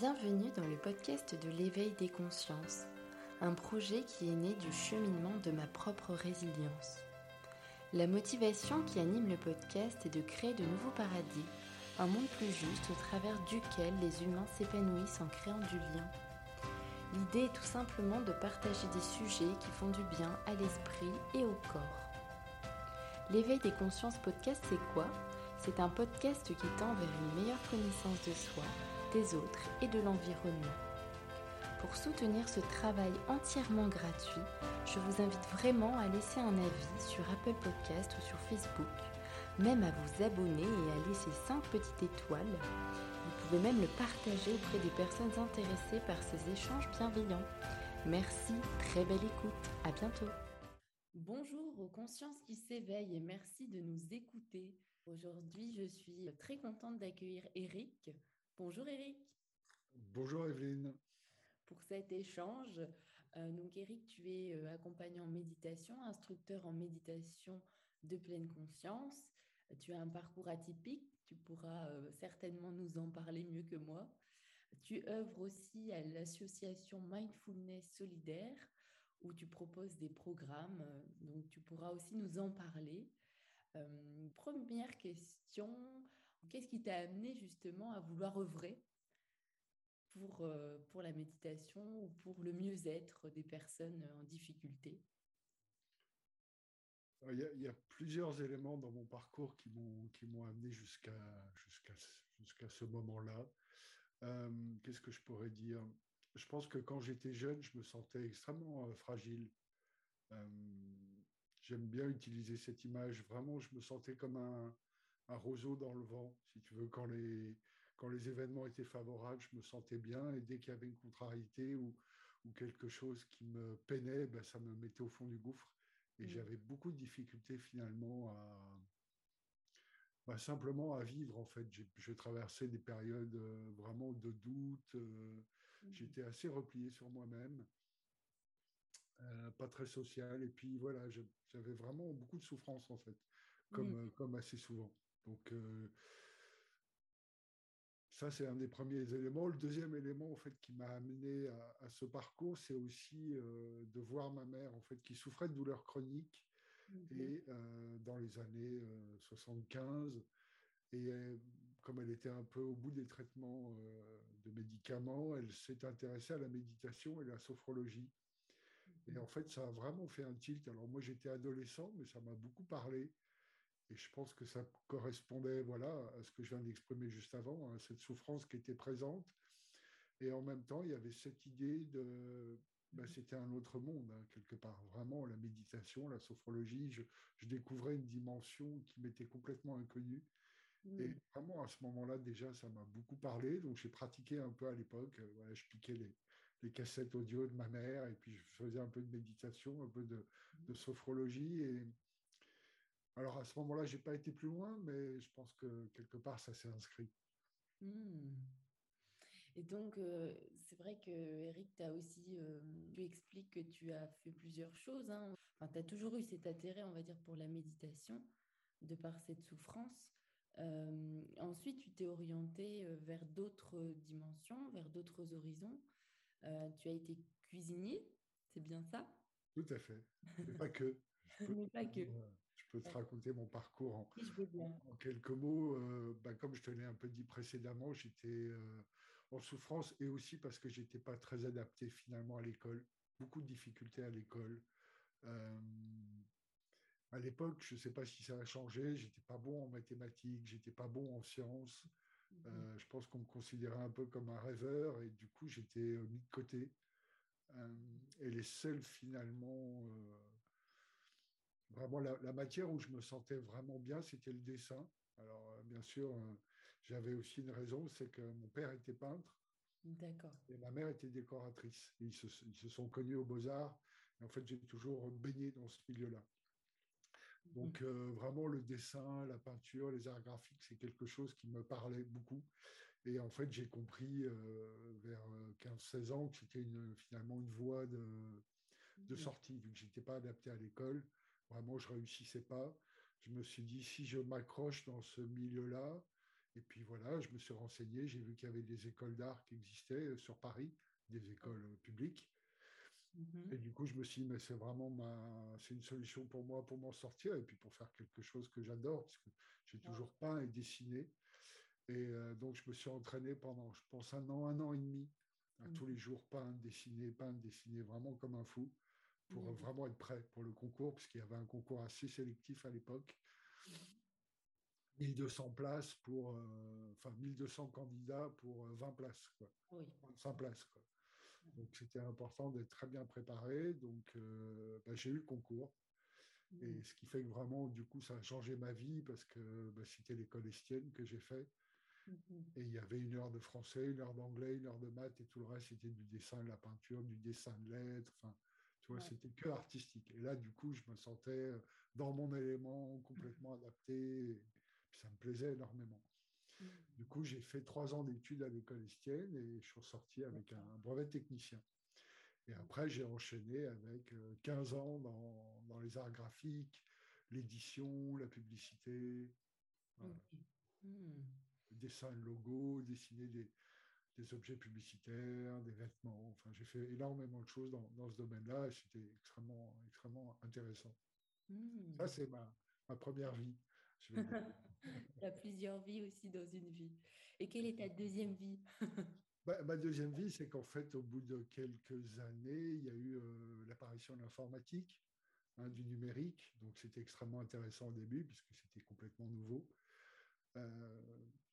Bienvenue dans le podcast de l'éveil des consciences, un projet qui est né du cheminement de ma propre résilience. La motivation qui anime le podcast est de créer de nouveaux paradis, un monde plus juste au travers duquel les humains s'épanouissent en créant du lien. L'idée est tout simplement de partager des sujets qui font du bien à l'esprit et au corps. L'éveil des consciences podcast, c'est quoi? C'est un podcast qui tend vers une meilleure connaissance de soi des autres et de l'environnement. Pour soutenir ce travail entièrement gratuit, je vous invite vraiment à laisser un avis sur Apple Podcast ou sur Facebook, même à vous abonner et à laisser 5 petites étoiles. Vous pouvez même le partager auprès des personnes intéressées par ces échanges bienveillants. Merci, très belle écoute, à bientôt. Bonjour aux consciences qui s'éveillent et merci de nous écouter. Aujourd'hui, je suis très contente d'accueillir Eric Bonjour Eric. Bonjour Evelyne. Pour cet échange, euh, donc Eric, tu es euh, accompagnant en méditation, instructeur en méditation de pleine conscience. Tu as un parcours atypique, tu pourras euh, certainement nous en parler mieux que moi. Tu œuvres aussi à l'association Mindfulness Solidaire où tu proposes des programmes, donc tu pourras aussi nous en parler. première question, Qu'est-ce qui t'a amené justement à vouloir œuvrer pour, euh, pour la méditation ou pour le mieux-être des personnes en difficulté? Il y, a, plusieurs éléments dans mon parcours qui m'ont amené jusqu'à jusqu'à jusqu'à ce moment-là. Euh, qu'est-ce que je pourrais dire? Je pense que quand j'étais jeune, je me sentais extrêmement euh, fragile. J'aime bien utiliser cette image. Vraiment, je me sentais comme un, un roseau dans le vent, si tu veux. Quand les, quand les événements étaient favorables, je me sentais bien. Et dès qu'il y avait une contrariété ou, ou quelque chose qui me peinait, ben, ça me mettait au fond du gouffre. Et mm. j'avais beaucoup de difficultés finalement à ben, simplement à vivre. En fait, je traversais des périodes euh, vraiment de doute. Euh, mm. J'étais assez replié sur moi-même. Euh, pas très social. Et puis voilà, j'avais vraiment beaucoup de souffrance en fait, comme, mm. comme assez souvent. Donc, euh, ça, c'est un des premiers éléments. Le deuxième élément, en fait, qui m'a amené à, ce parcours, c'est aussi euh, de voir ma mère, en fait, qui souffrait de douleurs chroniques mhm. et euh, dans les années 75. Et comme elle était un peu au bout des traitements de médicaments, elle s'est intéressée à la méditation et la sophrologie. Et en fait, ça a vraiment fait un tilt. Alors moi, j'étais adolescent, mais ça m'a beaucoup parlé. Et je pense que ça correspondait voilà, à ce que je viens d'exprimer juste avant, à cette souffrance qui était présente. Et en même temps, il y avait cette idée de. Ben, c'était un autre monde, hein, quelque part. Vraiment, la méditation, la sophrologie, je, je découvrais une dimension qui m'était complètement inconnue. Et mm. vraiment, à ce moment-là, déjà, ça m'a beaucoup parlé. Donc, j'ai pratiqué un peu à l'époque. Euh, voilà, je piquais les, les, cassettes audio de ma mère et puis je faisais un peu de méditation, un peu de, de sophrologie. Et, alors à ce moment-là, je n'ai pas été plus loin, mais je pense que quelque part, ça s'est inscrit. Hmm. Et donc, euh, c'est vrai que Eric, tu as aussi, euh, tu expliques que tu as fait plusieurs choses. Hein. Enfin, tu as toujours eu cet intérêt, on va dire, pour la méditation, de par cette souffrance. Euh, ensuite, tu t'es orienté vers d'autres dimensions, vers d'autres horizons. tu as été cuisinier, c'est bien ça? Tout à fait. Mais pas que. Mais pas que peux te raconter mon parcours en, quelques mots. Euh, bah, comme je te l'ai un peu dit précédemment, j'étais euh, en souffrance et aussi parce que j'étais pas très adapté finalement à l'école. Beaucoup de difficultés à l'école. Euh, à l'époque, je ne sais pas si ça a changé, j'étais pas bon en mathématiques, j'étais pas bon en sciences. Mhm. je pense qu'on me considérait un peu comme un rêveur et du coup j'étais mis de côté. et les seuls finalement vraiment la, matière où je me sentais vraiment bien, c'était le dessin. Alors, euh, bien sûr, euh, j'avais aussi une raison, c'est que mon père était peintre. D'accord. Et ma mère était décoratrice. Ils se, sont connus aux Beaux-Arts. Et en fait, j'ai toujours baigné dans ce milieu-là. Donc, mhm. euh, vraiment, le dessin, la peinture, les arts graphiques, c'est quelque chose qui me parlait beaucoup. Et en fait, j'ai compris vers 15-16 ans que c'était finalement une voie de, de sortie, vu que je n'étais pas adapté à l'école. Vraiment, je réussissais pas. Je me suis dit, si je m'accroche dans ce milieu-là, Et puis voilà, je me suis renseigné, j'ai vu qu'il y avait des écoles d'art qui existaient sur Paris, des écoles publiques. Mhm. Et du coup, je me suis dit, mais c'est vraiment ma... c'est une solution pour moi pour m'en sortir et puis pour faire quelque chose que j'adore, parce que j'ai toujours peint et dessiné. Et euh, donc, je me suis entraîné pendant, je pense, un an, un an et demi, à tous les mhm. jours, peindre, dessiner, peindre, dessiner, vraiment comme un fou, pour mhm. vraiment être prêt pour le concours, parce qu'il y avait un concours assez sélectif à l'époque. 1200 places pour, euh, enfin 1200 candidats pour 20 euh, places, quoi. Oui. 25 places, quoi. Donc c'était important d'être très bien préparé. Donc euh, bah, j'ai eu le concours. Et ce qui fait que vraiment, du coup, ça a changé ma vie parce que bah, c'était l'école estienne que j'ai fait. Mmh et il y avait une heure de français, une heure d'anglais, une heure de maths et tout le reste, c'était du dessin, de la peinture, du dessin de lettres. Enfin, tu vois, c'était que artistique. Et là, du coup, je me sentais dans mon élément, complètement adapté. Et ça me plaisait énormément. Mmh. Du coup, j'ai fait trois ans d'études à l'école estienne et je suis ressorti avec un brevet technicien. Et après, j'ai enchaîné avec 15 euh, ans dans, dans les arts graphiques, l'édition, la publicité, mmh. le dessin de logo, dessiner des, des, objets publicitaires, des vêtements. Enfin, j'ai fait énormément de choses dans, dans ce domaine-là et c'était extrêmement, extrêmement intéressant. Mmh. Ça, c'est ma, ma première vie. Il y a plusieurs vies aussi dans une vie. Et quelle est ta deuxième vie? Bah, Ma deuxième vie, c'est qu'en fait, au bout de quelques années, il y a eu euh, l'apparition de l'informatique, hein, du numérique. Donc, c'était extrêmement intéressant au début, puisque c'était complètement nouveau. Euh,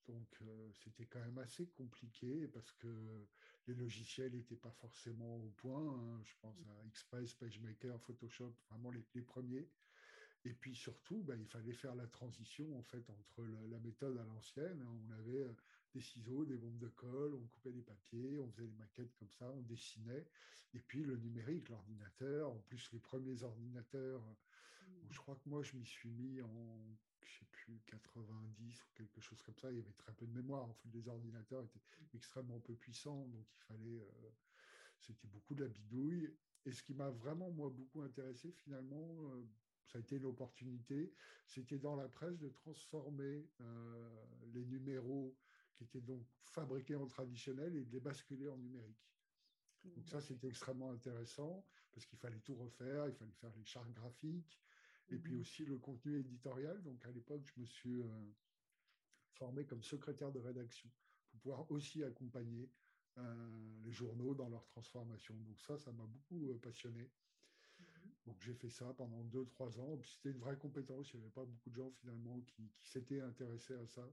donc, euh, c'était quand même assez compliqué parce que les logiciels n'étaient pas forcément au point. Hein. Je pense à Express, PageMaker, Photoshop, vraiment les, les premiers. Et puis surtout, bah, il fallait faire la transition en fait entre la, méthode à l'ancienne. Hein. On avait euh, des ciseaux, des bombes de colle, on coupait des papiers, on faisait des maquettes comme ça, on dessinait. Et puis le numérique, l'ordinateur, en plus les premiers ordinateurs, mmh. je crois que moi je m'y suis mis en, je sais plus, 90 ou quelque chose comme ça. Il y avait très peu de mémoire. En fait, les ordinateurs étaient extrêmement peu puissants, donc il fallait, euh, c'était beaucoup de la bidouille. Et ce qui m'a vraiment moi beaucoup intéressé finalement euh, ça a été l'opportunité, c'était dans la presse de transformer euh, les numéros qui étaient donc fabriqués en traditionnel et de les basculer en numérique. Donc ça, c'était extrêmement intéressant parce qu'il fallait tout refaire, il fallait faire les chartes graphiques et puis mhm. aussi le contenu éditorial. Donc à l'époque, je me suis euh, formé comme secrétaire de rédaction pour pouvoir aussi accompagner euh, les journaux dans leur transformation. Donc ça, ça m'a beaucoup passionné. Donc j'ai fait ça pendant 2-3 ans. C'était une vraie compétence. Il n'y avait pas beaucoup de gens finalement qui, s'étaient intéressés à ça.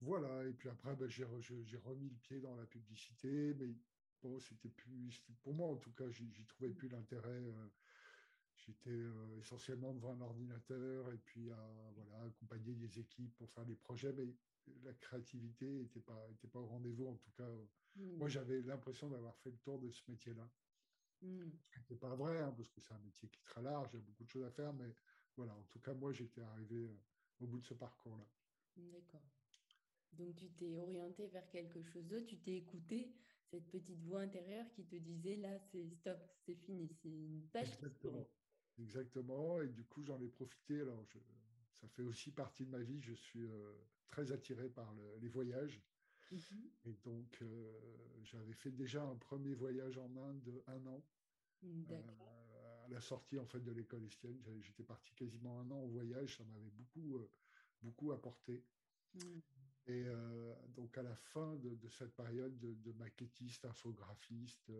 Voilà. Et puis après, ben, j'ai remis le pied dans la publicité. Mais bon, c'était plus. Pour moi, en tout cas, j'y trouvais plus l'intérêt. Euh, j'étais euh, essentiellement devant un ordinateur et puis à voilà, accompagner des équipes pour faire des projets. Mais la créativité n'était pas, était pas au rendez-vous. En tout cas, mmh. moi, j'avais l'impression d'avoir fait le tour de ce métier-là. Hmm. Ce n'est pas vrai, hein, parce que c'est un métier qui est très large, il y a beaucoup de choses à faire, mais voilà, en tout cas, moi, j'étais arrivé euh, au bout de ce parcours-là. D'accord. Donc, tu t'es orienté vers quelque chose d'autre, tu t'es écouté, cette petite voix intérieure qui te disait, là, c'est stop, c'est fini, c'est une page Exactement. Exactement, et du coup, j'en ai profité. Alors, ça fait aussi partie de ma vie, je suis euh, très attiré par les voyages. Mhm. Et donc, euh, j'avais fait déjà un premier voyage en Inde de un an. Euh, à la sortie en fait de l'école estienne, j'étais parti quasiment un an en voyage, ça m'avait beaucoup, beaucoup apporté. Mhm. Et donc à la fin de, cette période de, maquettiste, infographiste,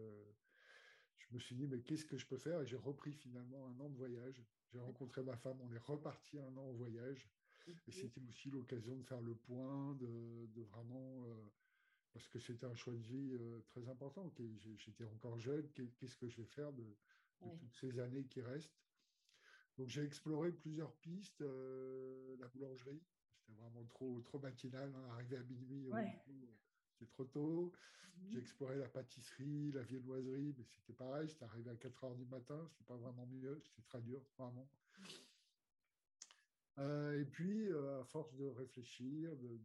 je me suis dit mais qu'est-ce que je peux faire? Et j'ai repris finalement un an de voyage. J'ai rencontré ma femme, on est reparti un an en voyage. Et c'était aussi l'occasion de faire le point, de, vraiment, euh, parce que c'était un choix de vie euh, très important. J'étais encore jeune, qu'est-ce que je vais faire de, toutes ces années qui restent? Donc j'ai exploré plusieurs pistes, euh, la boulangerie, c'était vraiment trop, trop matinal, hein, arrivé à minuit, c'était trop tôt. Mmh j'ai exploré la pâtisserie, la viennoiserie, mais c'était pareil, j'étais arrivé à 4 heures du matin, c'était pas vraiment mieux, c'était très dur, vraiment. Euh, et puis, euh, à force de réfléchir, de,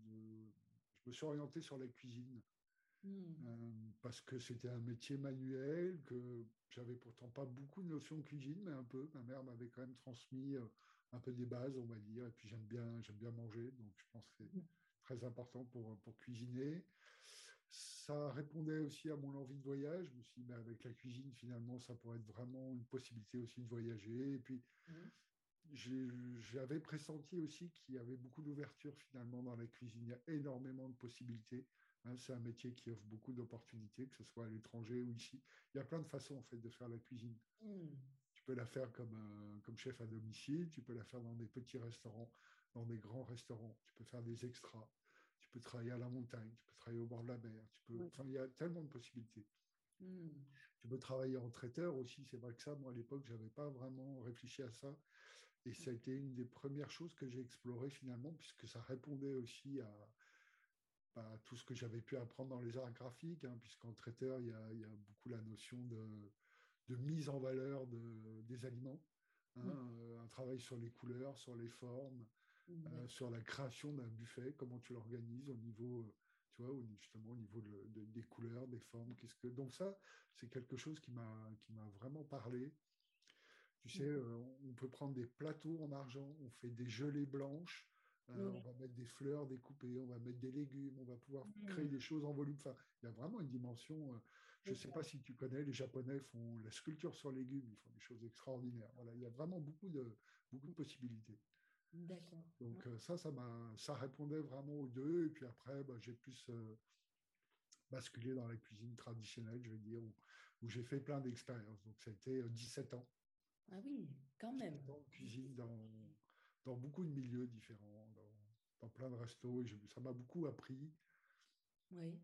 je me suis orienté sur la cuisine. Hmm. Euh, parce que c'était un métier manuel, que j'avais pourtant pas beaucoup de notions de cuisine, mais un peu. Ma mère m'avait quand même transmis un peu des bases, on va dire. Et puis j'aime bien, j'aime bien manger, donc je pense que c'est très important pour, pour cuisiner. Ça répondait aussi à mon envie de voyage. Je me suis dit, avec la cuisine, finalement, ça pourrait être vraiment une possibilité aussi de voyager. Et puis, mmh. j'avais pressenti aussi qu'il y avait beaucoup d'ouverture finalement dans la cuisine. Il y a énormément de possibilités. Hein. c'est un métier qui offre beaucoup d'opportunités, que ce soit à l'étranger ou ici. Il y a plein de façons en fait de faire la cuisine. Mmh. Tu peux la faire comme, euh, comme chef à domicile, tu peux la faire dans des petits restaurants, dans des grands restaurants, tu peux faire des extras, tu peux travailler à la montagne, tu peux travailler au bord de la mer, tu peux... enfin, il y a tellement de possibilités. Hmm. Tu peux travailler en traiteur aussi, c'est vrai que ça, moi à l'époque, je n'avais pas vraiment réfléchi à ça. Et ça a été une des premières choses que j'ai explorées finalement, puisque ça répondait aussi à, bah, tout ce que j'avais pu apprendre dans les arts graphiques, hein, puisqu'en traiteur, il y, a, il y, a, beaucoup la notion de, de mise en valeur de, des aliments, hein, euh, un travail sur les couleurs, sur les formes, euh, sur la création d'un buffet, comment tu l'organises au niveau, euh, tu vois, justement au niveau des couleurs, des formes. Qu'est-ce que donc ça, c'est quelque chose qui m'a qui m'a vraiment parlé. Tu sais, euh, on peut prendre des plateaux en argent, on fait des gelées blanches, on va mettre des fleurs découpées, on va mettre des légumes, on va pouvoir créer des choses en volume. Enfin, il y a vraiment une dimension. je ne sais pas si tu connais, les Japonais font la sculpture sur légumes, ils font des choses extraordinaires. Voilà, il y a vraiment beaucoup de, beaucoup de possibilités. D'accord. Donc euh, ça, ça, ça répondait vraiment aux deux. Et puis après, bah, j'ai plus euh, basculé dans la cuisine traditionnelle, je vais dire, où, j'ai fait plein d'expériences. Donc ça a été 17 ans. Ah oui, quand même. Dans cuisine dans, dans beaucoup de milieux différents, dans, plein de restos. Et ça m'a beaucoup appris. Oui.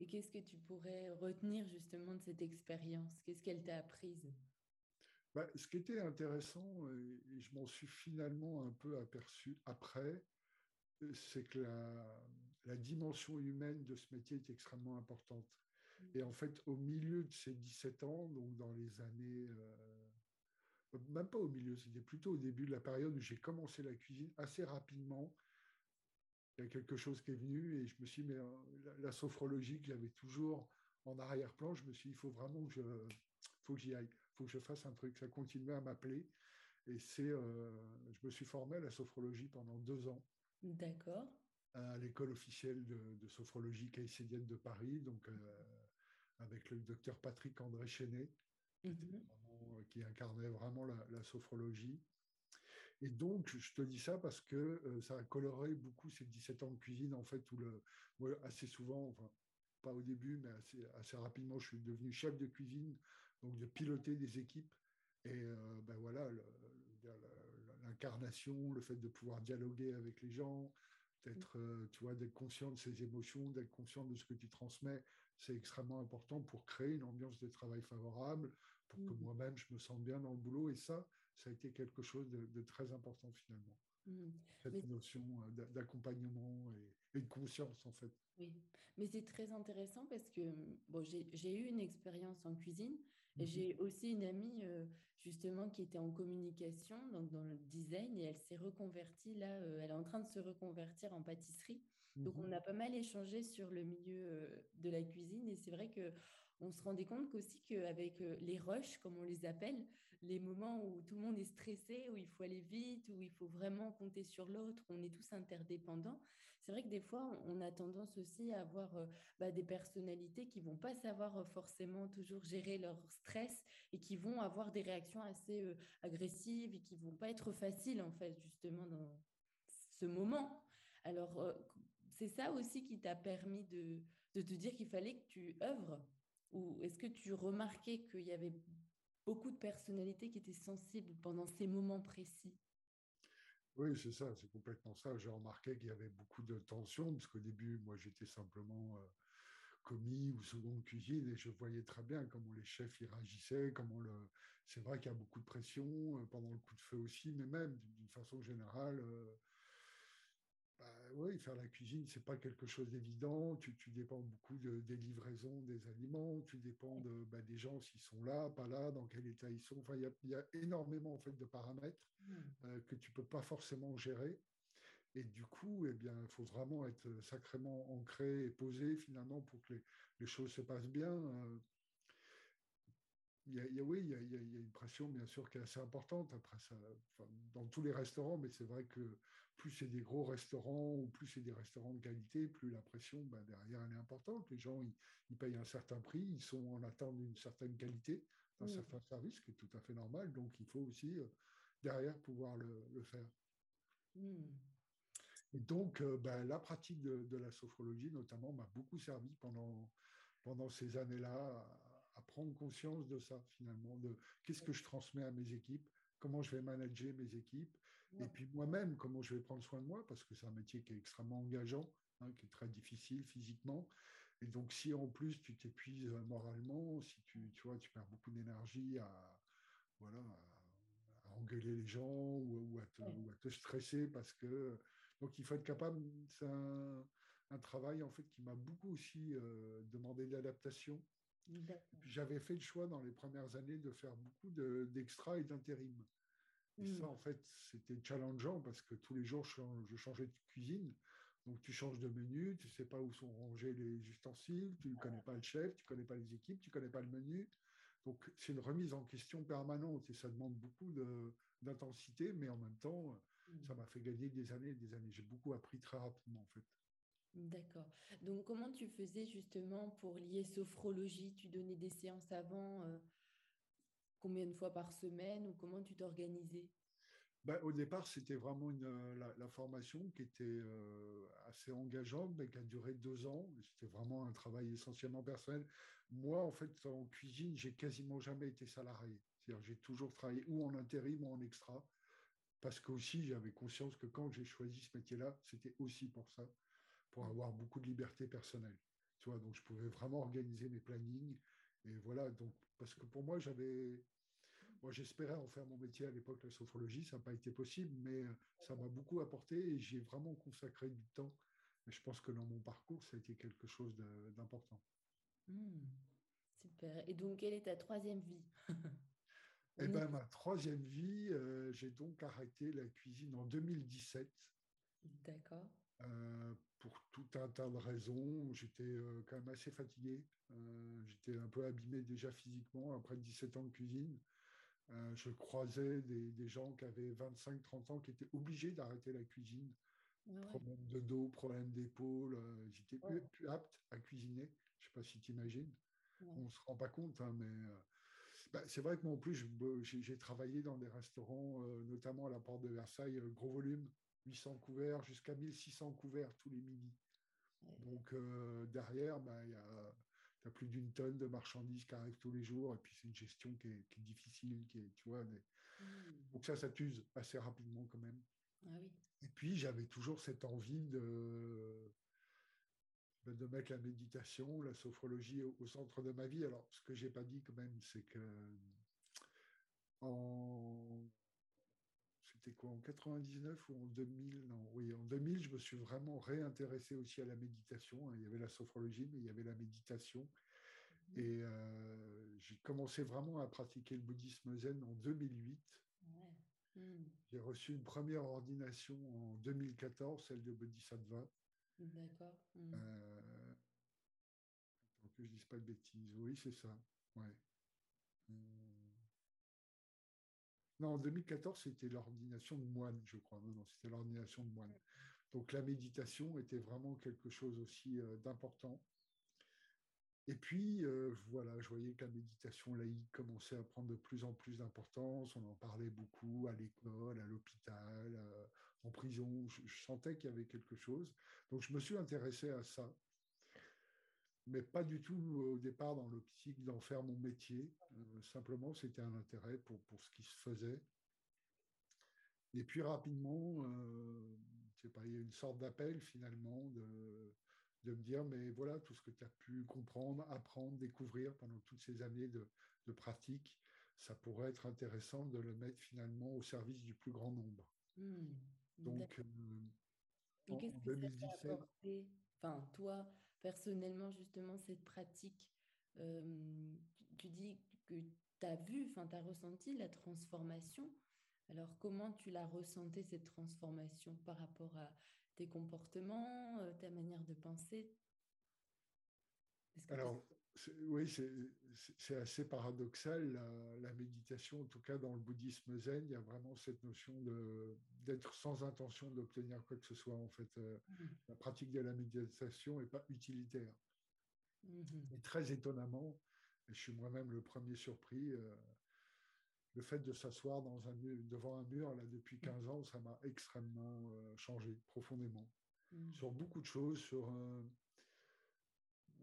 Et qu'est-ce que tu pourrais retenir justement de cette expérience? Qu'est-ce qu'elle t'a apprise? Bah, ce qui était intéressant, et, je m'en suis finalement un peu aperçu après, c'est que la, dimension humaine de ce métier est extrêmement importante. Et en fait, au milieu de ces 17 ans, donc dans les années, euh, même pas au milieu, c'était plutôt au début de la période où j'ai commencé la cuisine assez rapidement. Il y a quelque chose qui est venu et je me suis dit, mais euh, la, sophrologie que j'avais toujours en arrière-plan, je me suis dit, il faut vraiment que j'y aille faut que je fasse un truc. Ça continuait à m'appeler. Et c'est, euh, je me suis formé à la sophrologie pendant deux ans. D'accord. À l'école officielle de, sophrologie caïcédienne de Paris, donc euh, avec le docteur Patrick André Chenet, mhm. qui, incarnait vraiment la, sophrologie. Et donc, je te dis ça parce que euh, ça a coloré beaucoup ces 17 ans de cuisine, en fait, où le, assez souvent, enfin, pas au début, mais assez, assez rapidement, je suis devenu chef de cuisine donc de piloter des équipes. Et euh, ben voilà, l'incarnation, le fait de pouvoir dialoguer avec les gens, d'être, euh, tu vois, d'être conscient de ses émotions, d'être conscient de ce que tu transmets, c'est extrêmement important pour créer une ambiance de travail favorable, pour que mmh. moi-même je me sente bien dans le boulot. Et ça, ça a été quelque chose de, très important finalement. Mmh. Cette notion euh, d'accompagnement et, et, de conscience en fait. Oui, mais c'est très intéressant parce que bon, j'ai eu une expérience en cuisine, et j'ai aussi une amie euh, justement qui était en communication, donc dans le design, et elle s'est reconvertie là, euh, elle est en train de se reconvertir en pâtisserie. Donc on mhm. a pas mal échangé sur le milieu euh, de la cuisine et c'est vrai que on se rendait compte qu'aussi qu'avec les rushs, comme on les appelle, les moments où tout le monde est stressé, où il faut aller vite, où il faut vraiment compter sur l'autre, on est tous interdépendants, c'est vrai que des fois, on a tendance aussi à avoir euh, bah, des personnalités qui vont pas savoir euh, forcément toujours gérer leur stress et qui vont avoir des réactions assez euh, agressives et qui vont pas être faciles, en fait, justement, dans ce moment. Alors, c'est ça aussi qui t'a permis de, de te dire qu'il fallait que tu œuvres? Ou est-ce que tu remarquais qu'il y avait beaucoup de personnalités qui étaient sensibles pendant ces moments précis? Oui, c'est ça, c'est complètement ça. J'ai remarqué qu'il y avait beaucoup de tensions, parce qu'au début, moi, j'étais simplement euh, commis ou seconde cuisine, et je voyais très bien comment les chefs y réagissaient, comment le... C'est vrai qu'il y a beaucoup de pression, euh, pendant le coup de feu aussi, mais même d'une façon générale, euh, oui, faire la cuisine, c'est pas quelque chose d'évident. Tu, dépends beaucoup des livraisons des aliments, tu dépends de, bah, des gens s'ils sont là, pas là, dans quel état ils sont. Enfin, il y, a énormément en fait de paramètres mmh. euh, que tu peux pas forcément gérer. Et du coup, eh bien, il faut vraiment être sacrément ancré et posé finalement pour que les, choses se passent bien. Euh, il y a, oui, il y, a, une pression bien sûr qui est assez importante après ça, dans tous les restaurants, mais c'est vrai que plus c'est des gros restaurants ou plus c'est des restaurants de qualité, plus la pression ben, derrière elle est importante. Les gens, ils, payent un certain prix, ils sont en attente d'une certaine qualité, d'un certain service, ce qui est tout à fait normal. Donc, il faut aussi euh, derrière pouvoir le, faire. Hmm. Et donc, euh, ben, la pratique de, la sophrologie, notamment, m'a beaucoup servi pendant, pendant ces années-là à, prendre conscience de ça, finalement, de qu'est-ce que je transmets à mes équipes, comment je vais manager mes équipes, et puis moi-même, comment je vais prendre soin de moi, parce que c'est un métier qui est extrêmement engageant, hein, qui est très difficile physiquement. Et donc, si en plus tu t'épuises moralement, si tu, tu, vois, tu perds beaucoup d'énergie à, voilà, à, engueuler les gens ou, à te, stresser parce que. Donc, il faut être capable. C'est un, travail en fait qui m'a beaucoup aussi euh, demandé d'adaptation. J'avais fait le choix dans les premières années de faire beaucoup d'extra et d'intérim. Et ça, mm. en fait, c'était challengeant parce que tous les jours, je changeais de cuisine. Donc, tu changes de menu, tu ne sais pas où sont rangés les ustensiles, tu ne connais pas le chef, tu ne connais pas les équipes, tu ne connais pas le menu. Donc, c'est une remise en question permanente et ça demande beaucoup d'intensité, mais en même temps, mm. ça m'a fait gagner des années et des années. J'ai beaucoup appris très rapidement, en fait. D'accord. Donc, comment tu faisais justement pour lier sophrologie? Tu donnais des séances avant euh, combien de fois par semaine ou comment tu t'organisais? Ben, Au départ, c'était vraiment la, formation qui était euh, assez engageante, qui a duré deux ans. C'était vraiment un travail essentiellement personnel. Moi, en fait, en cuisine, j'ai quasiment jamais été salarié. C'est-à-dire j'ai toujours travaillé ou en intérim ou en extra, parce qu'aussi, j'avais conscience que quand j'ai choisi ce métier-là, c'était aussi pour ça, pour avoir beaucoup de liberté personnelle. Tu vois, donc je pouvais vraiment organiser mes plannings. Et voilà, donc, parce que pour moi, j'avais moi, j'espérais en faire mon métier à l'époque, la sophrologie. Ça n'a pas été possible, mais euh, ça m'a beaucoup apporté et j'ai vraiment consacré du temps. Mais je pense que dans mon parcours, ça a été quelque chose d'important. Hmm, super. Et donc, quelle est ta troisième vie? Eh bien, ma troisième vie, euh, j'ai donc arrêté la cuisine en 2017. D'accord. Euh, pour tout un tas de raisons. J'étais quand même assez fatigué. J'étais un peu abîmé déjà physiquement après 17 ans de cuisine. Euh, je croisais des, gens qui avaient 25-30 ans qui étaient obligés d'arrêter la cuisine. Problème de dos, problème d'épaule. Euh, j'étais plus, apte à cuisiner. Je ne sais pas si tu imagines. On ne se rend pas compte, hein, mais euh, bah, c'est vrai que moi, en plus, j'ai travaillé dans des restaurants, notamment à la porte de Versailles, gros volume, 800 couverts jusqu'à 1600 couverts tous les midis. Donc derrière, bah, il y a tu as plus d'une tonne de marchandises qui arrivent tous les jours, et puis c'est une gestion qui est, difficile, qui est, tu vois. Mmh. Donc ça, ça t'use assez rapidement quand même. Ah et puis j'avais toujours cette envie de, ben, de mettre la méditation, la sophrologie au, centre de ma vie. Alors, ce que j'ai pas dit quand même, c'est que en c'était quoi en 99 ou en 2000 Non, oui, en 2000, je me suis vraiment réintéressé aussi à la méditation. Il y avait la sophrologie, mais il y avait la méditation. Mhm. Et euh, j'ai commencé vraiment à pratiquer le bouddhisme zen en 2008. Mhm. J'ai reçu une première ordination en 2014, celle de Bodhisattva. D'accord. Mhm. Euh, que je ne dise pas de bêtises. Oui, c'est ça. Ouais. Euh, non, en 2014, c'était l'ordination de moine, je crois. Non, non, c'était l'ordination de moine. Donc la méditation était vraiment quelque chose aussi euh, d'important. Et puis, euh, voilà, je voyais que la méditation laïque commençait à prendre de plus en plus d'importance. On en parlait beaucoup à l'école, à l'hôpital, euh, en prison. je sentais qu'il y avait quelque chose. Donc, je me suis intéressé à ça mais pas du tout au départ dans l'optique d'en faire mon métier. Euh, simplement, c'était un intérêt pour, pour ce qui se faisait. Et puis rapidement, euh, pas, il y a une sorte d'appel finalement de, de, me dire, mais voilà, tout ce que tu as pu comprendre, apprendre, découvrir pendant toutes ces années de, de pratique, ça pourrait être intéressant de le mettre finalement au service du plus grand nombre. Hmm, Donc, euh, en, 2017... Enfin, toi, personnellement, justement, cette pratique, euh, tu dis que tu as vu, enfin, tu as ressenti la transformation. Alors, comment tu l'as ressenti, cette transformation par rapport à tes comportements, euh, ta manière de penser? Alors, oui, c'est assez paradoxal. La, méditation, en tout cas dans le bouddhisme zen, il y a vraiment cette notion d'être sans intention d'obtenir quoi que ce soit. En fait, euh, mm-hmm. la pratique de la méditation n'est pas utilitaire. Mm-hmm. Et très étonnamment, et je suis moi-même le premier surpris, euh, le fait de s'asseoir devant un mur, là, depuis 15 ans, ça m'a extrêmement euh, changé profondément. Mm-hmm. Sur beaucoup de choses, sur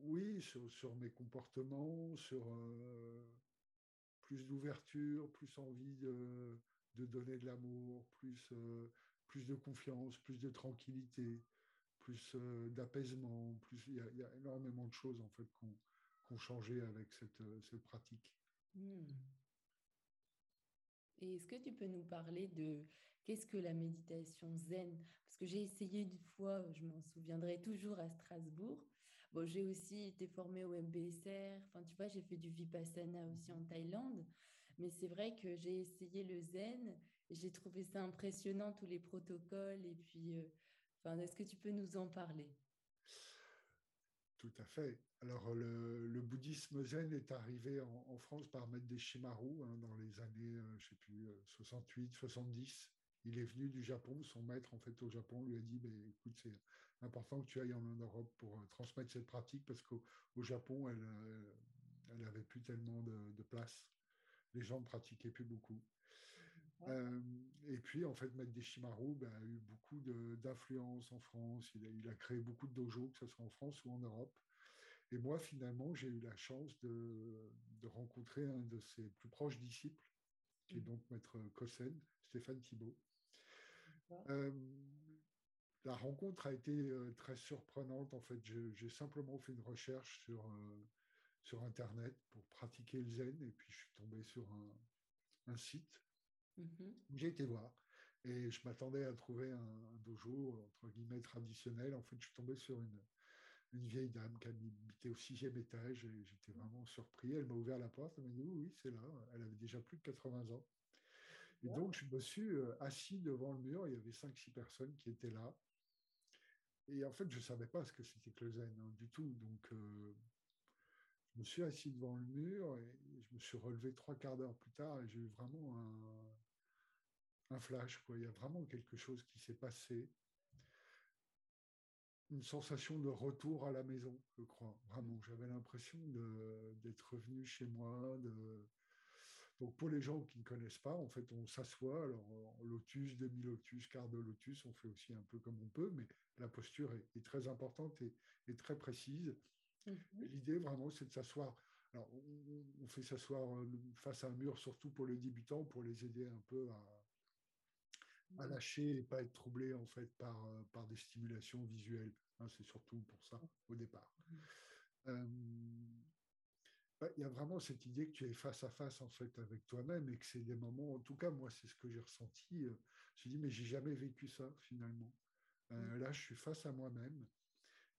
oui, sur, mes comportements, sur euh, plus d'ouverture, plus envie de, donner de l'amour, plus, euh, plus de confiance, plus de tranquillité, plus euh, d'apaisement. Il y, a énormément de choses en fait qu'on ont changé avec cette, cette pratique. Hmm. Et est-ce que tu peux nous parler de qu'est-ce que la méditation zen? Parce que j'ai essayé une fois, je m'en souviendrai toujours à Strasbourg, Bon, j'ai aussi été formée au MBSR. Enfin, tu vois, j'ai fait du Vipassana aussi en Thaïlande. Mais c'est vrai que j'ai essayé le zen. J'ai trouvé ça impressionnant, tous les protocoles. Et puis, euh, est-ce que tu peux nous en parler? Tout à fait. Alors, le, bouddhisme zen est arrivé en, France par Maître des Shimaru hein, dans les années, euh, je sais plus, 68, euh, 70 il est venu du Japon. Son maître, en fait, au Japon, lui a dit ben, écoute, important que tu ailles en Europe pour euh, transmettre cette pratique parce qu'au Japon, elle n'avait euh, plus tellement de, place. Les gens ne pratiquaient plus beaucoup. Euh, et puis, en fait, Maître Deshimaru ben, a eu beaucoup d'influence en France. Il a, créé beaucoup de dojos, que ce soit en France ou en Europe. Et moi, finalement, j'ai eu la chance de, rencontrer un de ses plus proches disciples, qui est mmh. donc Maître Kossen, Stéphane Thibault. La rencontre a été euh, très surprenante. En fait, j'ai simplement fait une recherche sur, euh, sur Internet pour pratiquer le zen et puis je suis tombé sur un, site où j'ai été voir. Et je m'attendais à trouver un, dojo, entre guillemets, traditionnel. En fait, je suis tombé sur une, une vieille dame qui habitait au sixième étage et j'étais vraiment surpris. Elle m'a ouvert la porte, elle m'a dit oui, c'est là. Elle avait déjà plus de 80 ans. Et donc, je me suis euh, assis devant le mur. Il y avait cinq, six personnes qui étaient là. Et en fait, je ne savais pas ce que c'était que le zen hein, du tout. Donc, euh, je me suis assis devant le mur et je me suis relevé trois quarts d'heure plus tard et j'ai eu vraiment un, flash. Quoi. Il y a vraiment quelque chose qui s'est passé. Une sensation de retour à la maison, je crois. Vraiment, j'avais l'impression d'être revenu chez moi, de, donc pour les gens qui ne connaissent pas, en fait, on s'assoit, alors en lotus, demi-lotus, quart de lotus, on fait aussi un peu comme on peut, mais la posture est, très importante et, très précise. Mhm. L'idée vraiment, c'est de s'asseoir. Alors, on, fait s'asseoir euh, face à un mur, surtout pour les débutants, pour les aider un peu à, mhm. lâcher et pas être troublés en fait par, euh, par des stimulations visuelles. Hein, c'est surtout pour ça au départ. Mhm. Euh, il y a vraiment cette idée que tu es face à face en fait avec toi-même et que c'est des moments, en tout cas moi c'est ce que j'ai ressenti. Euh, je me dit mais j'ai jamais vécu ça finalement. Euh, mm. Là je suis face à moi-même,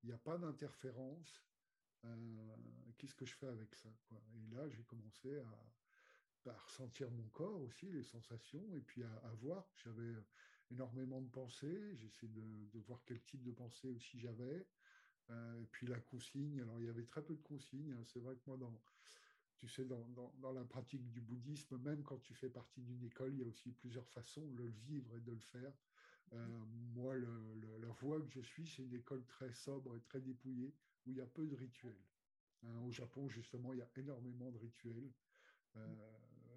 il n'y a pas d'interférence. Euh, qu'est-ce que je fais avec ça Et là j'ai commencé à, ressentir mon corps aussi, les sensations et puis à, voir. J'avais énormément de pensées, j'essaie de, de, voir quel type de pensée aussi j'avais. Euh, et puis la consigne, alors il y avait très peu de consignes. Hein. C'est vrai que moi, dans, tu sais, dans, dans, la pratique du bouddhisme, même quand tu fais partie d'une école, il y a aussi plusieurs façons de le vivre et de le faire. Euh, moi, la voie que je suis, c'est une école très sobre et très dépouillée, où il y a peu de rituels. Hein. au Japon, justement, il y a énormément de rituels. Euh,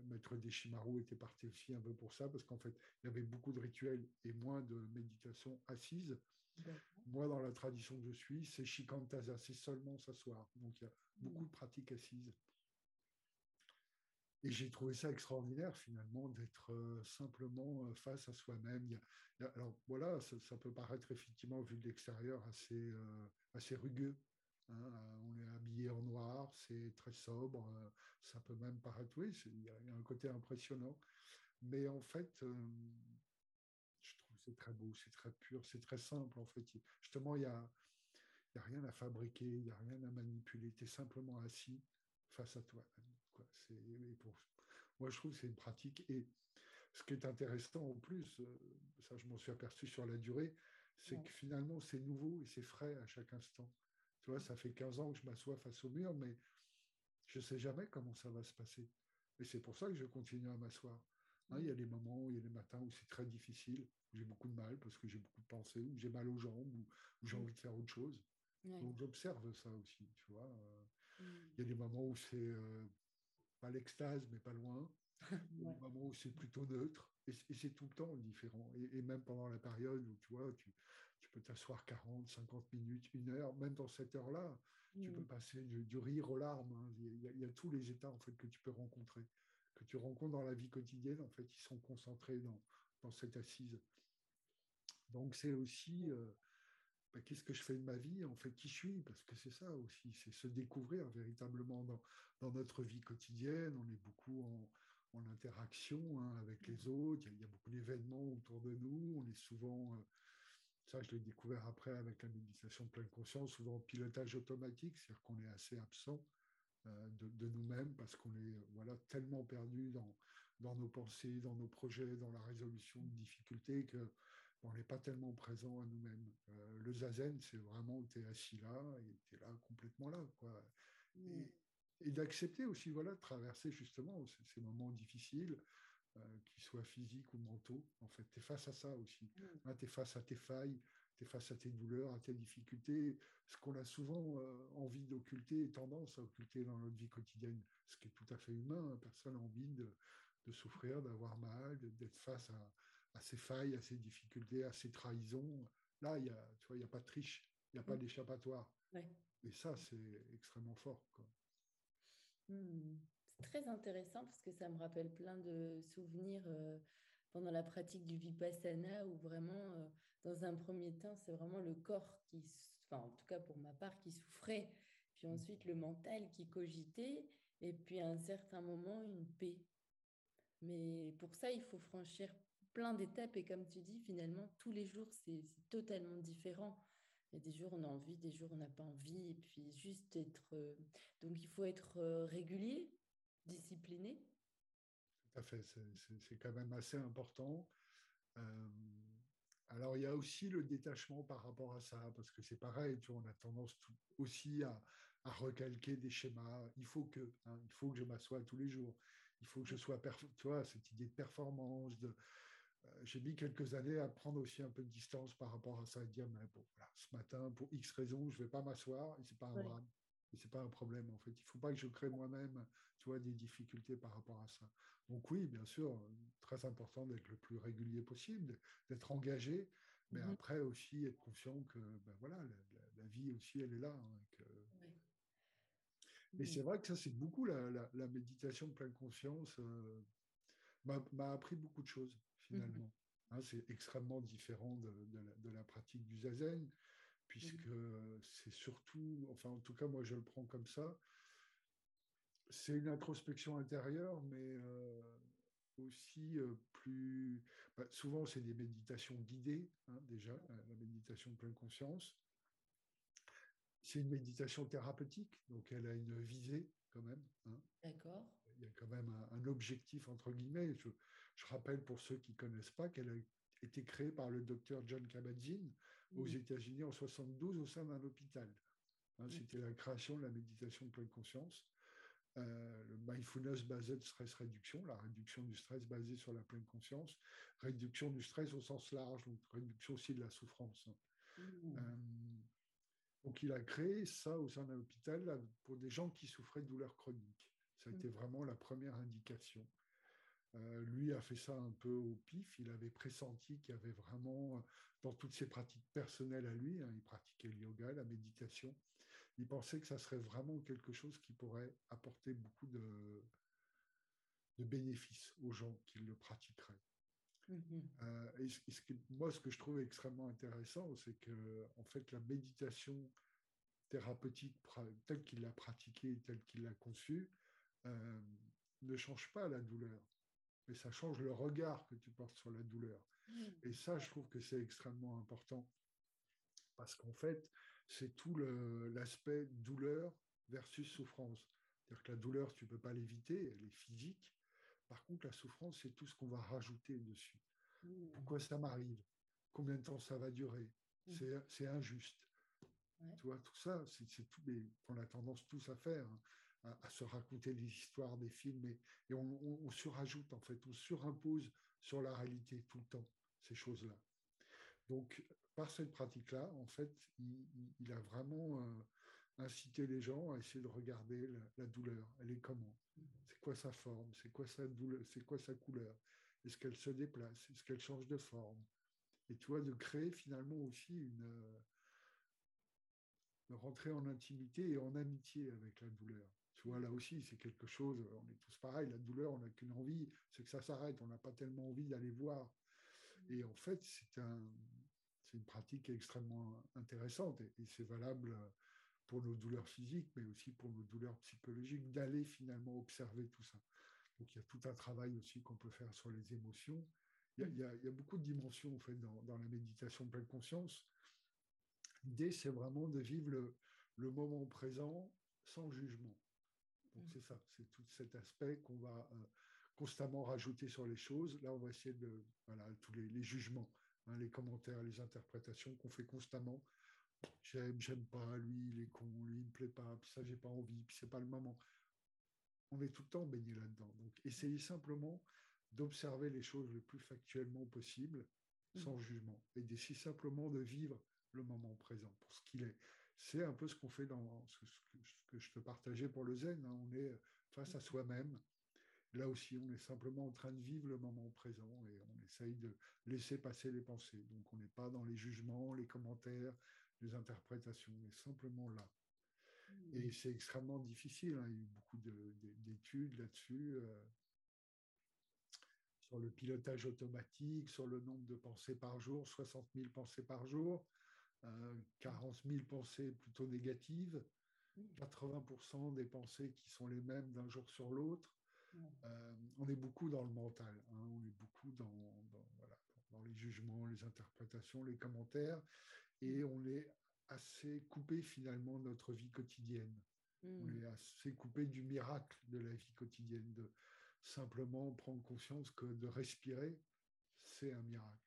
Maître Deshimaru était parti aussi un peu pour ça, parce qu'en fait, il y avait beaucoup de rituels et moins de méditation assise. Moi, dans la tradition que je suis, c'est shikantaza, c'est seulement s'asseoir. Donc, il y a beaucoup de pratiques assises. Et j'ai trouvé ça extraordinaire, finalement, d'être euh, simplement euh, face à soi-même. Alors, voilà, ça, peut paraître effectivement, vu de l'extérieur, assez, euh, assez rugueux. Hein. On est habillé en noir, c'est très sobre. Ça peut même paraître, oui, il y, a un côté impressionnant. Mais en fait, c'est très beau, c'est très pur, c'est très simple en fait. Justement, il n'y a, y a rien à fabriquer, il n'y a rien à manipuler, tu es simplement assis face à toi. Moi, je trouve que c'est une pratique. Et ce qui est intéressant en plus, euh, ça je m'en suis aperçu sur la durée, c'est que finalement c'est nouveau et c'est frais à chaque instant. Tu vois, ça fait 15 ans que je m'assois face au mur, mais je ne sais jamais comment ça va se passer. Et c'est pour ça que je continue à m'asseoir. Hein, il y a des moments, il y a des matins où c'est très difficile, où j'ai beaucoup de mal parce que j'ai beaucoup de pensées, où j'ai mal aux jambes, où, j'ai envie de faire autre chose. Donc j'observe ça aussi, tu vois. Il y a des moments où c'est euh, pas l'extase, mais pas loin. A des moments où c'est plutôt neutre. Et, c'est tout le temps différent. Et, même pendant la période où tu vois, tu, tu peux t'asseoir 40, 50 minutes, une heure, même dans cette heure-là, tu peux passer du, rire aux larmes. Hein. Il, y y a, tous les états en fait, que tu peux rencontrer, que tu rencontres dans la vie quotidienne. En fait, ils sont concentrés dans, dans cette assise. Donc, c'est aussi. Euh, bah, qu'est-ce que je fais de ma vie, en fait, qui je suis, parce que c'est ça aussi, c'est se découvrir véritablement dans, dans, notre vie quotidienne. On est beaucoup en, en interaction hein, avec les autres, il y, a, beaucoup d'événements autour de nous, on est souvent, euh, ça je l'ai découvert après avec la méditation de pleine conscience, souvent en pilotage automatique, c'est-à-dire qu'on est assez absent de, de nous-mêmes parce qu'on est voilà, tellement perdu dans, dans nos pensées, dans nos projets, dans la résolution de difficultés que on n'est pas tellement présent à nous-mêmes. Euh, le zazen, c'est vraiment, tu es assis là, et tu es là, complètement là. Quoi. Et, d'accepter aussi, voilà, de traverser justement ces, moments difficiles, euh, qu'ils soient physiques ou mentaux. En fait, tu es face à ça aussi. Hein, tu es face à tes failles, tu es face à tes douleurs, à tes difficultés, ce qu'on a souvent euh, envie d'occulter et tendance à occulter dans notre vie quotidienne, ce qui est tout à fait humain. Hein. Personne n'a envie de, de souffrir, d'avoir mal, d'être face à, à ses failles, à ses difficultés, à ses trahisons. Là, il n'y a, tu vois, il a pas de triche, il n'y a pas mm. d'échappatoire. Et ça, c'est extrêmement fort. Hmm. C'est très intéressant parce que ça me rappelle plein de souvenirs euh, pendant la pratique du vipassana où vraiment, euh, dans un premier temps, c'est vraiment le corps qui, enfin, en tout cas pour ma part, qui souffrait, puis mm. ensuite le mental qui cogitait, et puis à un certain moment, une paix. Mais pour ça, il faut franchir plein d'étapes et comme tu dis, finalement, tous les jours, c'est totalement différent. Il y a des jours, on a envie, des jours, on n'a pas envie. Et puis, juste être. Euh, donc, il faut être euh, régulier, discipliné. Tout à fait. C'est quand même assez important. Euh, alors, il y a aussi le détachement par rapport à ça, parce que c'est pareil, tu vois, on a tendance aussi à, à, recalquer des schémas. Il faut que, hein, il faut que je m'assoie tous les jours. Il faut que je sois, tu vois, cette idée de performance, de, euh, j'ai mis quelques années à prendre aussi un peu de distance par rapport à ça et dire, mais bon, voilà, ce matin, pour X raisons, je ne vais pas m'asseoir et ce n'est pas un drame. Et c'est pas un problème en fait. Il ne faut pas que je crée moi-même, tu vois, des difficultés par rapport à ça. Donc oui, bien sûr, très important d'être le plus régulier possible, d'être engagé, mais mhm. après aussi être conscient que ben voilà, la, vie aussi, elle est là. Hein, Mais c'est vrai que ça, c'est beaucoup la, méditation de pleine conscience. Euh, m'a appris beaucoup de choses finalement. Hein, c'est extrêmement différent de, la, pratique du zazen, puisque c'est surtout, enfin en tout cas moi je le prends comme ça, c'est une introspection intérieure, mais euh, aussi euh, plus... Bah, souvent c'est des méditations guidées, hein, déjà, la méditation de pleine conscience. C'est une méditation thérapeutique, donc elle a une visée quand même. Hein. D'accord. Il y a quand même un, objectif, entre guillemets. Je, je rappelle pour ceux qui ne connaissent pas qu'elle a été créée par le docteur John Kabat-Zinn aux États-Unis en 72 au sein d'un hôpital. Hein, c'était la création de la méditation de pleine conscience. Euh, le mindfulness based stress réduction, la réduction du stress basée sur la pleine conscience, réduction du stress au sens large, donc réduction aussi de la souffrance. Hein. Euh, donc il a créé ça au sein d'un hôpital pour des gens qui souffraient de douleurs chroniques. Ça a été vraiment la première indication. Euh, lui a fait ça un peu au pif. Il avait pressenti qu'il y avait vraiment, dans toutes ses pratiques personnelles à lui, hein, il pratiquait le yoga, la méditation, il pensait que ça serait vraiment quelque chose qui pourrait apporter beaucoup de, bénéfices aux gens qui le pratiqueraient. Mm-hmm. Euh, et moi, ce que je trouve extrêmement intéressant, c'est que en fait, la méditation thérapeutique telle qu'il l'a pratiquée, telle qu'il l'a conçue, euh, ne change pas la douleur mais ça change le regard que tu portes sur la douleur. Mm. Et ça, je trouve que c'est extrêmement important, parce qu'en fait, c'est tout l'aspect douleur versus souffrance. C'est-à-dire que la douleur, tu ne peux pas l'éviter, elle est physique. Par contre, la souffrance, c'est tout ce qu'on va rajouter dessus. Mm. Pourquoi ça m'arrive? Combien de temps ça va durer? Mm. C'est injuste. Tu vois, tout ça, c'est tout qu'on a tendance tous à faire. Hein à, se raconter des histoires, des films, et, on, surajoute, en fait, on surimpose sur la réalité tout le temps ces choses-là. Donc, par cette pratique-là, en fait, il, a vraiment euh, incité les gens à essayer de regarder la, douleur. Elle est comment? C'est quoi sa forme? C'est quoi sa douleur? C'est quoi sa couleur? Est-ce qu'elle se déplace? Est-ce qu'elle change de forme? Et tu vois, de créer finalement aussi une, euh, rentrer en intimité et en amitié avec la douleur. Tu vois, là aussi, c'est quelque chose, on est tous pareils, la douleur, on n'a qu'une envie, c'est que ça s'arrête, on n'a pas tellement envie d'aller voir. Et en fait, c'est un, une pratique extrêmement intéressante et, c'est valable pour nos douleurs physiques, mais aussi pour nos douleurs psychologiques, d'aller finalement observer tout ça. Donc il y a tout un travail aussi qu'on peut faire sur les émotions. Il y a, beaucoup de dimensions en fait, dans, dans la méditation de pleine conscience. L'idée, c'est vraiment de vivre le, moment présent sans jugement. Donc c'est ça, c'est tout cet aspect qu'on va euh, constamment rajouter sur les choses. Là, on va essayer de, voilà, tous les, jugements, hein, les commentaires, les interprétations qu'on fait constamment. J'aime, j'aime pas, lui, il est con, lui, il me plaît pas, puis ça, j'ai pas envie, puis c'est pas le moment. On est tout le temps baigné là-dedans. Donc, essayez simplement d'observer les choses le plus factuellement possible, sans jugement, et d'essayer simplement de vivre le moment présent pour ce qu'il est. C'est un peu ce qu'on fait dans ce que, je te partageais pour le zen. Hein. On est face à soi-même. Là aussi, on est simplement en train de vivre le moment présent et on essaye de laisser passer les pensées. Donc, on n'est pas dans les jugements, les commentaires, les interprétations. On est simplement là. Mmh. Et c'est extrêmement difficile. Hein. Il y a eu beaucoup d'études là-dessus. Euh, sur le pilotage automatique, sur le nombre de pensées par jour, 60 000 pensées par jour. 40 000 pensées plutôt négatives, 80% des pensées qui sont les mêmes d'un jour sur l'autre. Euh, on est beaucoup dans le mental, hein. on est beaucoup dans, dans, les jugements, les interprétations, les commentaires, et on est assez coupé finalement de notre vie quotidienne. On est assez coupé du miracle de la vie quotidienne, de simplement prendre conscience que de respirer, c'est un miracle.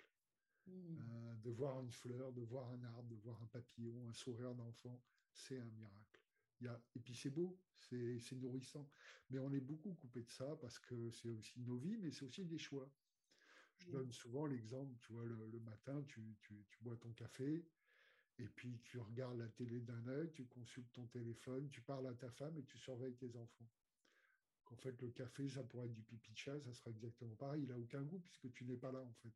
Mm. Euh, de voir une fleur, de voir un arbre, de voir un papillon, un sourire d'enfant, c'est un miracle. Il y a, et puis c'est beau, c'est nourrissant. Mais on est beaucoup coupé de ça parce que c'est aussi nos vies, mais c'est aussi des choix. Je donne souvent l'exemple, tu vois, le, matin, tu, tu, tu, bois ton café, et puis tu regardes la télé d'un œil, tu consultes ton téléphone, tu parles à ta femme et tu surveilles tes enfants. En fait, le café, ça pourrait être du pipi de chat, ça sera exactement pareil. Il n'a aucun goût puisque tu n'es pas là, en fait.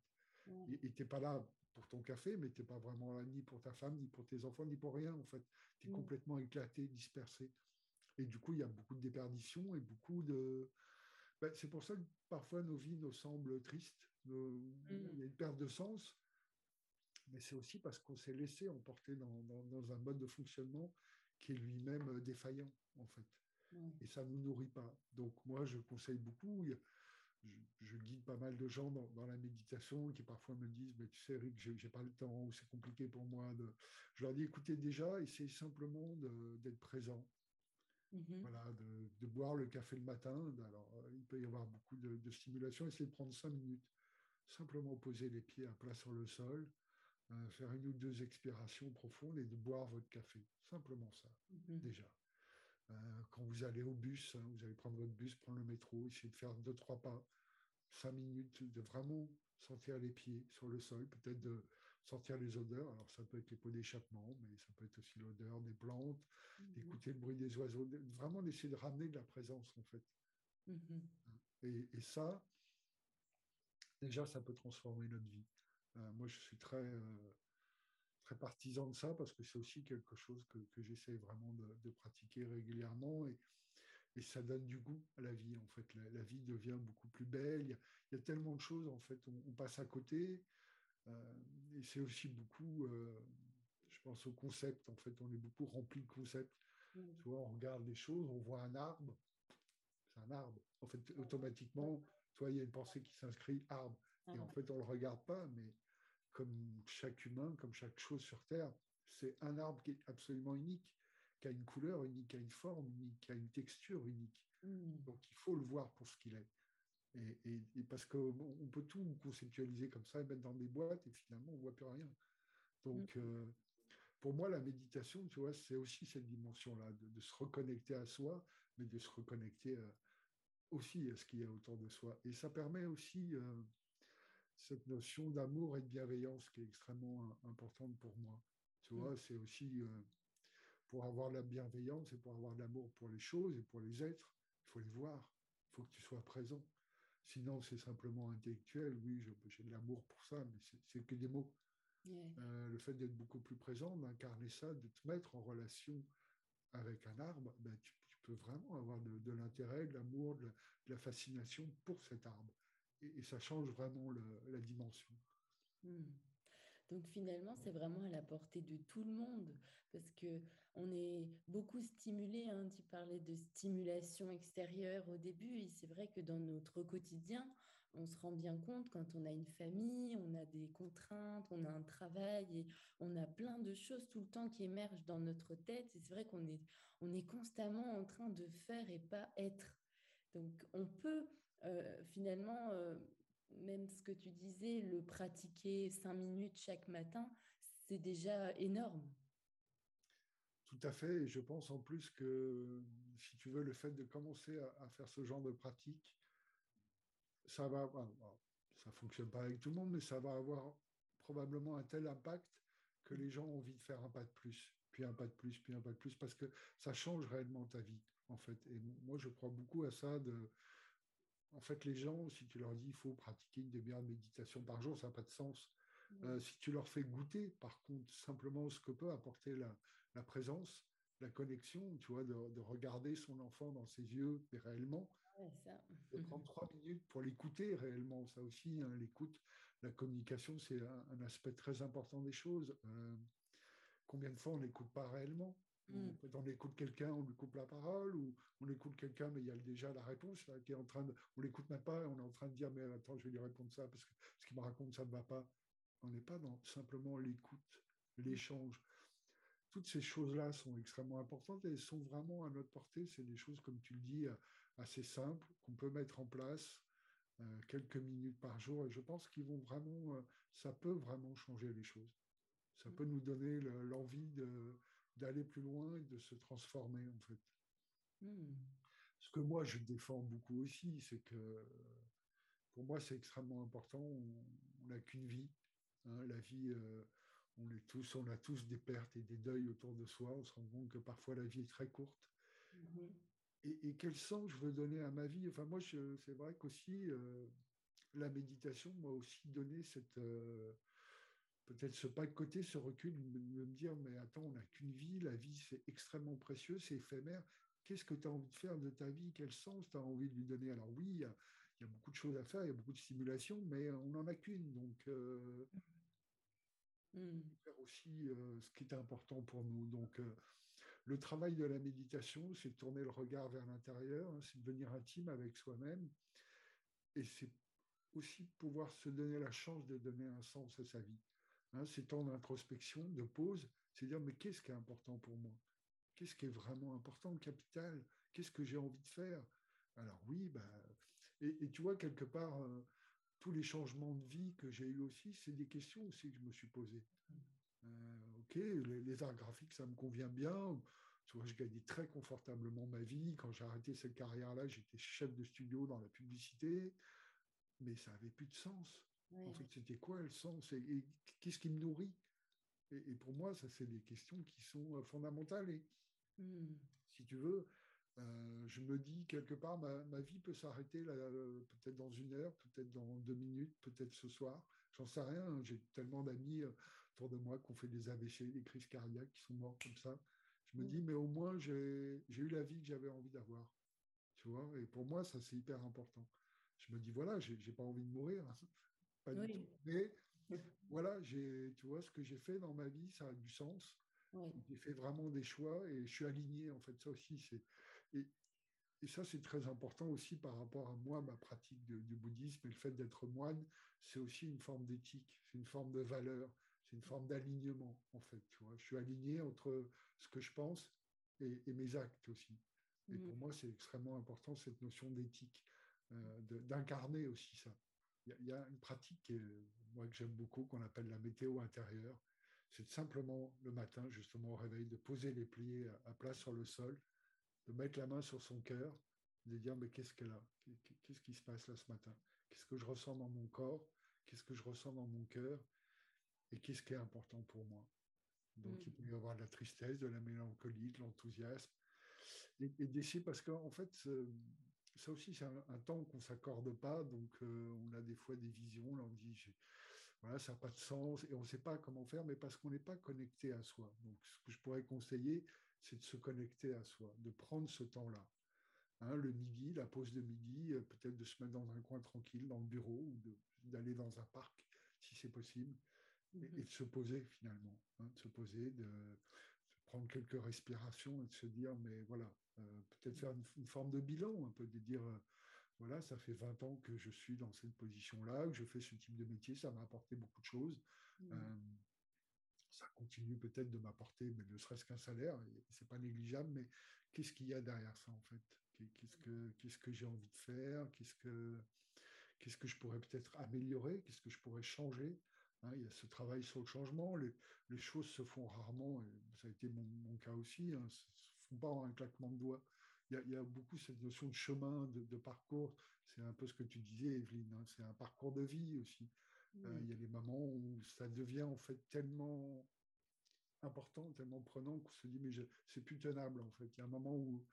Et tu n'es pas là pour ton café, mais tu n'es pas vraiment là ni pour ta femme, ni pour tes enfants, ni pour rien, en fait. Tu es complètement éclaté, dispersé. Et du coup, il y a beaucoup de déperditions et beaucoup de... Ben, c'est pour ça que parfois nos vies nous semblent tristes. Mm. Il y a une perte de sens, mais c'est aussi parce qu'on s'est laissé emporter dans, dans, un mode de fonctionnement qui est lui-même défaillant, en fait. Et ça ne nous nourrit pas. Donc moi, je conseille beaucoup je, guide pas mal de gens dans, la méditation qui parfois me disent mais Tu sais, Eric, j'ai pas le temps ou c'est compliqué pour moi. De... Je leur dis Écoutez, déjà, essayez simplement d'être présent. Mm-hmm. Voilà, de, boire le café le matin. Alors, euh, il peut y avoir beaucoup de, stimulation. Essayez de prendre cinq minutes. Simplement poser les pieds à plat sur le sol, euh, faire une ou deux expirations profondes et de boire votre café. Simplement ça, mm-hmm. déjà. Euh, quand vous allez au bus, hein, vous allez prendre votre bus, prendre le métro, essayer de faire deux, trois pas, cinq minutes, de vraiment sentir les pieds sur le sol, peut-être de sentir les odeurs. Alors ça peut être les pots d'échappement, mais ça peut être aussi l'odeur des plantes, mhm. d'écouter le bruit des oiseaux, vraiment d'essayer de ramener de la présence en fait. Mhm. Et, ça, déjà, ça peut transformer notre vie. Euh, moi, je suis très, euh, très partisan de ça parce que c'est aussi quelque chose que, que j'essaie vraiment de, pratiquer régulièrement et, et, ça donne du goût à la vie. En fait, la, vie devient beaucoup plus belle. Il y, a, tellement de choses en fait, on, passe à côté. Euh, et c'est aussi beaucoup, euh, je pense au concept. En fait, on est beaucoup rempli de concepts. Mmh. Tu vois, on regarde les choses, on voit un arbre, c'est un arbre. En fait, automatiquement, tu il y a une pensée qui s'inscrit arbre. Et en fait, on le regarde pas, mais comme chaque humain, comme chaque chose sur Terre, c'est un arbre qui est absolument unique, qui a une couleur unique, qui a une forme unique, qui a une texture unique. Mm. Donc il faut le voir pour ce qu'il est. Et, parce qu'on peut tout conceptualiser comme ça et mettre dans des boîtes et finalement on ne voit plus rien. Donc mm. euh, pour moi, la méditation, tu vois, c'est aussi cette dimension-là, de, se reconnecter à soi, mais de se reconnecter aussi à ce qu'il y a autour de soi. Et ça permet aussi cette notion d'amour et de bienveillance qui est extrêmement importante pour moi. Tu vois, c'est aussi pour avoir la bienveillance et pour avoir de l'amour pour les choses et pour les êtres, il faut les voir, il faut que tu sois présent. Sinon, c'est simplement intellectuel. Oui, j'ai de l'amour pour ça, mais c'est que des mots. Euh, le fait d'être beaucoup plus présent, d'incarner ça, de te mettre en relation avec un arbre, ben, tu, peux vraiment avoir de, l'intérêt, de l'amour, de, la fascination pour cet arbre. Et, ça change vraiment la dimension. Hmm. Donc finalement, c'est vraiment à la portée de tout le monde parce que on est beaucoup stimulé. Hein. Tu parlais de stimulation extérieure au début, et c'est vrai que dans notre quotidien, on se rend bien compte quand on a une famille, on a des contraintes, on a un travail et on a plein de choses tout le temps qui émergent dans notre tête. Et c'est vrai qu'on est, on est constamment en train de faire et pas être. Donc on peut euh, finalement, euh, même ce que tu disais, le pratiquer cinq minutes chaque matin, c'est déjà énorme. Tout à fait. Et je pense en plus que, si tu veux, le fait de commencer à, faire ce genre de pratique, ça va, ça fonctionne pas avec tout le monde, mais ça va avoir probablement un tel impact que les gens ont envie de faire un pas de plus, puis un pas de plus, puis un pas de plus, parce que ça change réellement ta vie, en fait. Et moi, je crois beaucoup à ça. En fait, les gens, si tu leur dis il faut pratiquer une demi-heure de méditation par jour, ça n'a pas de sens. Euh, si tu leur fais goûter, par contre, simplement ce que peut apporter la, la présence, la connexion, tu vois, de, regarder son enfant dans ses yeux et réellement, de prendre trois minutes pour l'écouter réellement, ça aussi, hein, l'écoute, la communication, c'est un, aspect très important des choses. Euh, combien de fois on n'écoute pas réellement? Mm. on, écoute quelqu'un, on lui coupe la parole, ou on écoute quelqu'un, mais il y a déjà la réponse qui est en train de, on l'écoute même pas, on est en train de dire, mais attends, je vais lui répondre ça parce que ce qu'il me raconte, ça ne va pas. On n'est pas dans simplement l'écoute, l'échange toutes ces choses-là sont extrêmement importantes et elles sont vraiment à notre portée. C'est des choses, comme tu le dis, assez simples qu'on peut mettre en place euh, quelques minutes par jour. Et je pense qu'ils vont vraiment, euh, ça peut vraiment changer les choses. Ça peut nous donner l'envie d'aller plus loin et de se transformer, en fait. Hmm. Ce que moi, je défends beaucoup aussi, c'est que pour moi, c'est extrêmement important. On n'a qu'une vie. Hein. la vie, euh, on, est tous, on a tous des pertes et des deuils autour de soi. On se rend compte que parfois la vie est très courte. Mm-hmm. Et, quel sens je veux donner à ma vie? Enfin, moi, c'est vrai qu'aussi, euh, la méditation m'a aussi donné cette. Euh, peut-être ce pas de côté, ce recul, de me, dire mais attends, on n'a qu'une vie, la vie c'est extrêmement précieux, c'est éphémère. Qu'est-ce que tu as envie de faire de ta vie? Quel sens tu as envie de lui donner? Alors, oui, il y, a, beaucoup de choses à faire, il y a beaucoup de stimulation, mais on n'en a qu'une. Donc, euh, Mm. Faire aussi euh, ce qui est important pour nous. Donc, euh, le travail de la méditation, c'est tourner le regard vers l'intérieur, hein, c'est de devenir intime avec soi-même. Et c'est aussi pouvoir se donner la chance de donner un sens à sa vie. Hein, c'est temps d'introspection, de pause, c'est dire mais qu'est-ce qui est important pour moi? Qu'est-ce qui est vraiment important, capital? Qu'est-ce que j'ai envie de faire? Alors oui, bah, et, tu vois, quelque part, euh, tous les changements de vie que j'ai eu aussi, c'est des questions aussi que je me suis posées. Euh, ok, les, arts graphiques, ça me convient bien. Tu vois, je gagnais très confortablement ma vie. Quand j'ai arrêté cette carrière-là, j'étais chef de studio dans la publicité, mais ça n'avait plus de sens. En fait, c'était quoi le sens et, qu'est-ce qui me nourrit? Et, pour moi, ça, c'est des questions qui sont euh, fondamentales. Et hmm. si tu veux, euh, je me dis quelque part, ma, vie peut s'arrêter peut-être dans une heure, peut-être dans deux minutes, peut-être ce soir. J'en sais rien. Hein. J'ai tellement d'amis euh, autour de moi qui ont fait des AVC, des crises cardiaques, qui sont morts comme ça. Je me mm. dis, mais au moins, j'ai eu la vie que j'avais envie d'avoir. Tu vois? Et pour moi, ça, c'est hyper important. Je me dis, voilà, j'ai pas envie de mourir. Pas du tout. Mais voilà, tu vois, ce que j'ai fait dans ma vie, ça a du sens. J'ai fait vraiment des choix et je suis aligné. En fait, ça aussi, c'est et, ça, c'est très important aussi par rapport à moi, ma pratique du bouddhisme et le fait d'être moine, c'est aussi une forme d'éthique, c'est une forme de valeur, c'est une forme d'alignement, en fait. Tu vois. Je suis aligné entre ce que je pense et, mes actes aussi. Et pour mm. moi, c'est extrêmement important, cette notion d'éthique, euh, d'incarner aussi ça. Il y, a une pratique, moi, que j'aime beaucoup, qu'on appelle la météo intérieure. C'est simplement le matin, justement au réveil, de poser les pliés à plat sur le sol de mettre la main sur son cœur, de dire mais qu'est-ce qu'elle a? Qu'est-ce qui se passe là ce matin? Qu'est-ce que je ressens dans mon corps? Qu'est-ce que je ressens dans mon cœur? Et qu'est-ce qui est important pour moi? Donc il peut y avoir de la tristesse, de la mélancolie, de l'enthousiasme. Et, et d'essayer, parce qu'en fait, ça aussi, c'est un, temps qu'on ne s'accorde pas. Donc on a des fois des visions, là on dit voilà, ça n'a pas de sens et on ne sait pas comment faire, mais parce qu'on n'est pas connecté à soi. Donc, ce que je pourrais conseiller, c'est de se connecter à soi, de prendre ce temps-là. Hein, le midi, la pause de midi, euh, peut-être de se mettre dans un coin tranquille, dans le bureau, ou d'aller dans un parc, si c'est possible, et, mmh de se poser finalement, hein, de se poser, de, prendre quelques respirations et de se dire, mais voilà, euh, peut-être faire une, forme de bilan, un peu de dire, euh, voilà, ça fait 20 ans que je suis dans cette position-là, que je fais ce type de métier, ça m'a apporté beaucoup de choses. Mmh. Euh, ça continue peut-être de m'apporter, mais ne serait-ce qu'un salaire, c'est pas négligeable, mais qu'est-ce qu'il y a derrière ça en fait? Qu'est-ce que, qu'est-ce que j'ai envie de faire? Qu'est-ce que, qu'est-ce que je pourrais peut-être améliorer? Qu'est-ce que je pourrais changer? Hein, Il y a ce travail sur le changement. Les, les, choses se font rarement, et ça a été mon, mon cas aussi, hein, font pas en un claquement de doigts il y, a beaucoup cette notion de chemin, de, parcours. C'est un peu ce que tu disais, Evelyne. Hein, c'est un parcours de vie aussi. Euh, il y a des moments où ça devient en fait tellement important, tellement prenant qu'on se dit mais c'est plus tenable en fait. Il y a un moment où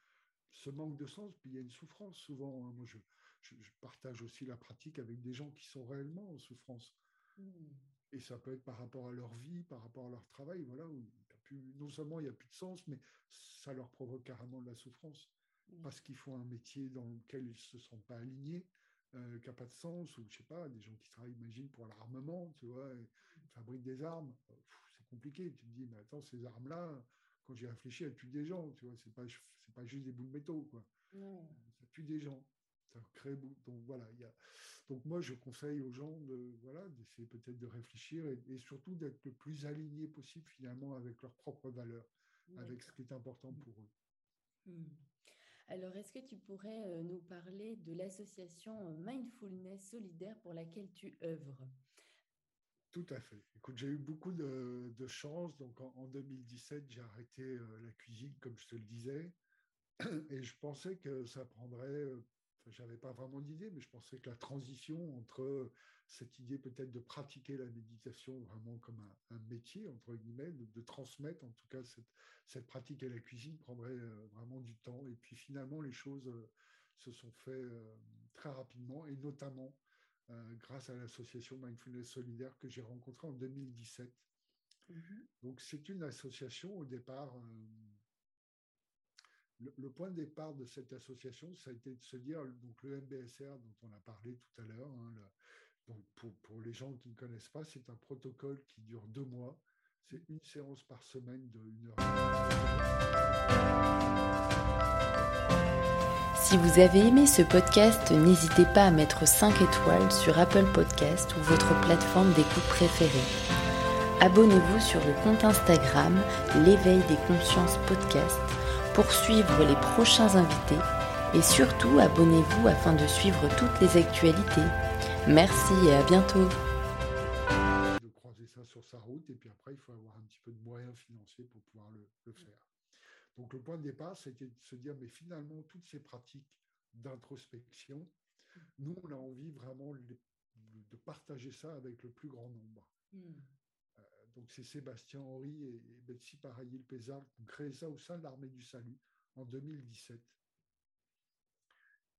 ce manque de sens, puis il y a une souffrance souvent. Hein. Moi, je, je, partage aussi la pratique avec des gens qui sont réellement en souffrance. Mmh. Et ça peut être par rapport à leur vie, par rapport à leur travail, voilà, où non seulement il n'y a plus de sens, mais ça leur provoque carrément de la souffrance. Mmh. parce qu'ils font un métier dans lequel ils ne se sentent pas alignés, euh, qui n'a pas de sens, ou je sais pas, des gens qui travaillent, imagine, pour l'armement, tu vois, fabriquent des armes, c'est compliqué. Tu te dis, mais attends, ces armes-là, quand j'y réfléchis, elles tuent des gens, tu vois, c'est pas, pas juste des bouts de métaux, quoi. Ça tue des gens. Ça crée, donc voilà, il y a, donc moi je conseille aux gens de voilà d'essayer peut-être de réfléchir et, surtout d'être le plus aligné possible finalement avec leurs propres valeurs, avec ce qui est important pour eux. Mmh. Alors, est-ce que tu pourrais euh, nous parler de l'association euh, Mindfulness Solidaire pour laquelle tu œuvres? Tout à fait. Écoute, j'ai eu beaucoup de, chance. Donc, en, 2017, j'ai arrêté euh, la cuisine, comme je te le disais. Et je pensais que ça prendrait j'avais pas vraiment d'idée, mais je pensais que la transition entre cette idée peut-être de pratiquer la méditation vraiment comme un, métier, entre guillemets, de, transmettre en tout cas cette, pratique à la cuisine prendrait euh, vraiment du temps. Et puis finalement, les choses euh, se sont faites euh, très rapidement, et notamment grâce à l'association Mindfulness Solidaire que j'ai rencontrée en 2017. Mmh Donc c'est une association au départ le, point de départ de cette association, ça a été de se dire, le MBSR dont on a parlé tout à l'heure, hein, donc pour, les gens qui ne connaissent pas, c'est un protocole qui dure deux mois. C'est une séance par semaine de une heure. Si vous avez aimé ce podcast, n'hésitez pas à mettre 5 étoiles sur Apple Podcast ou votre plateforme d'écoute préférée. Abonnez-vous sur le compte Instagram L'éveil des consciences podcast pour suivre les prochains invités et surtout abonnez-vous afin de suivre toutes les actualités. Merci et à bientôt. De croiser ça sur sa route et puis après il faut avoir un petit peu de moyens financiers pour pouvoir le, faire. Donc le point de départ c'était de se dire mais finalement toutes ces pratiques d'introspection, nous on a envie vraiment de partager ça avec le plus grand nombre. Hmm. Donc c'est Sébastien Henry et, Betsy Parayil-Pézard qui ont créé ça au sein de l'armée du salut en 2017.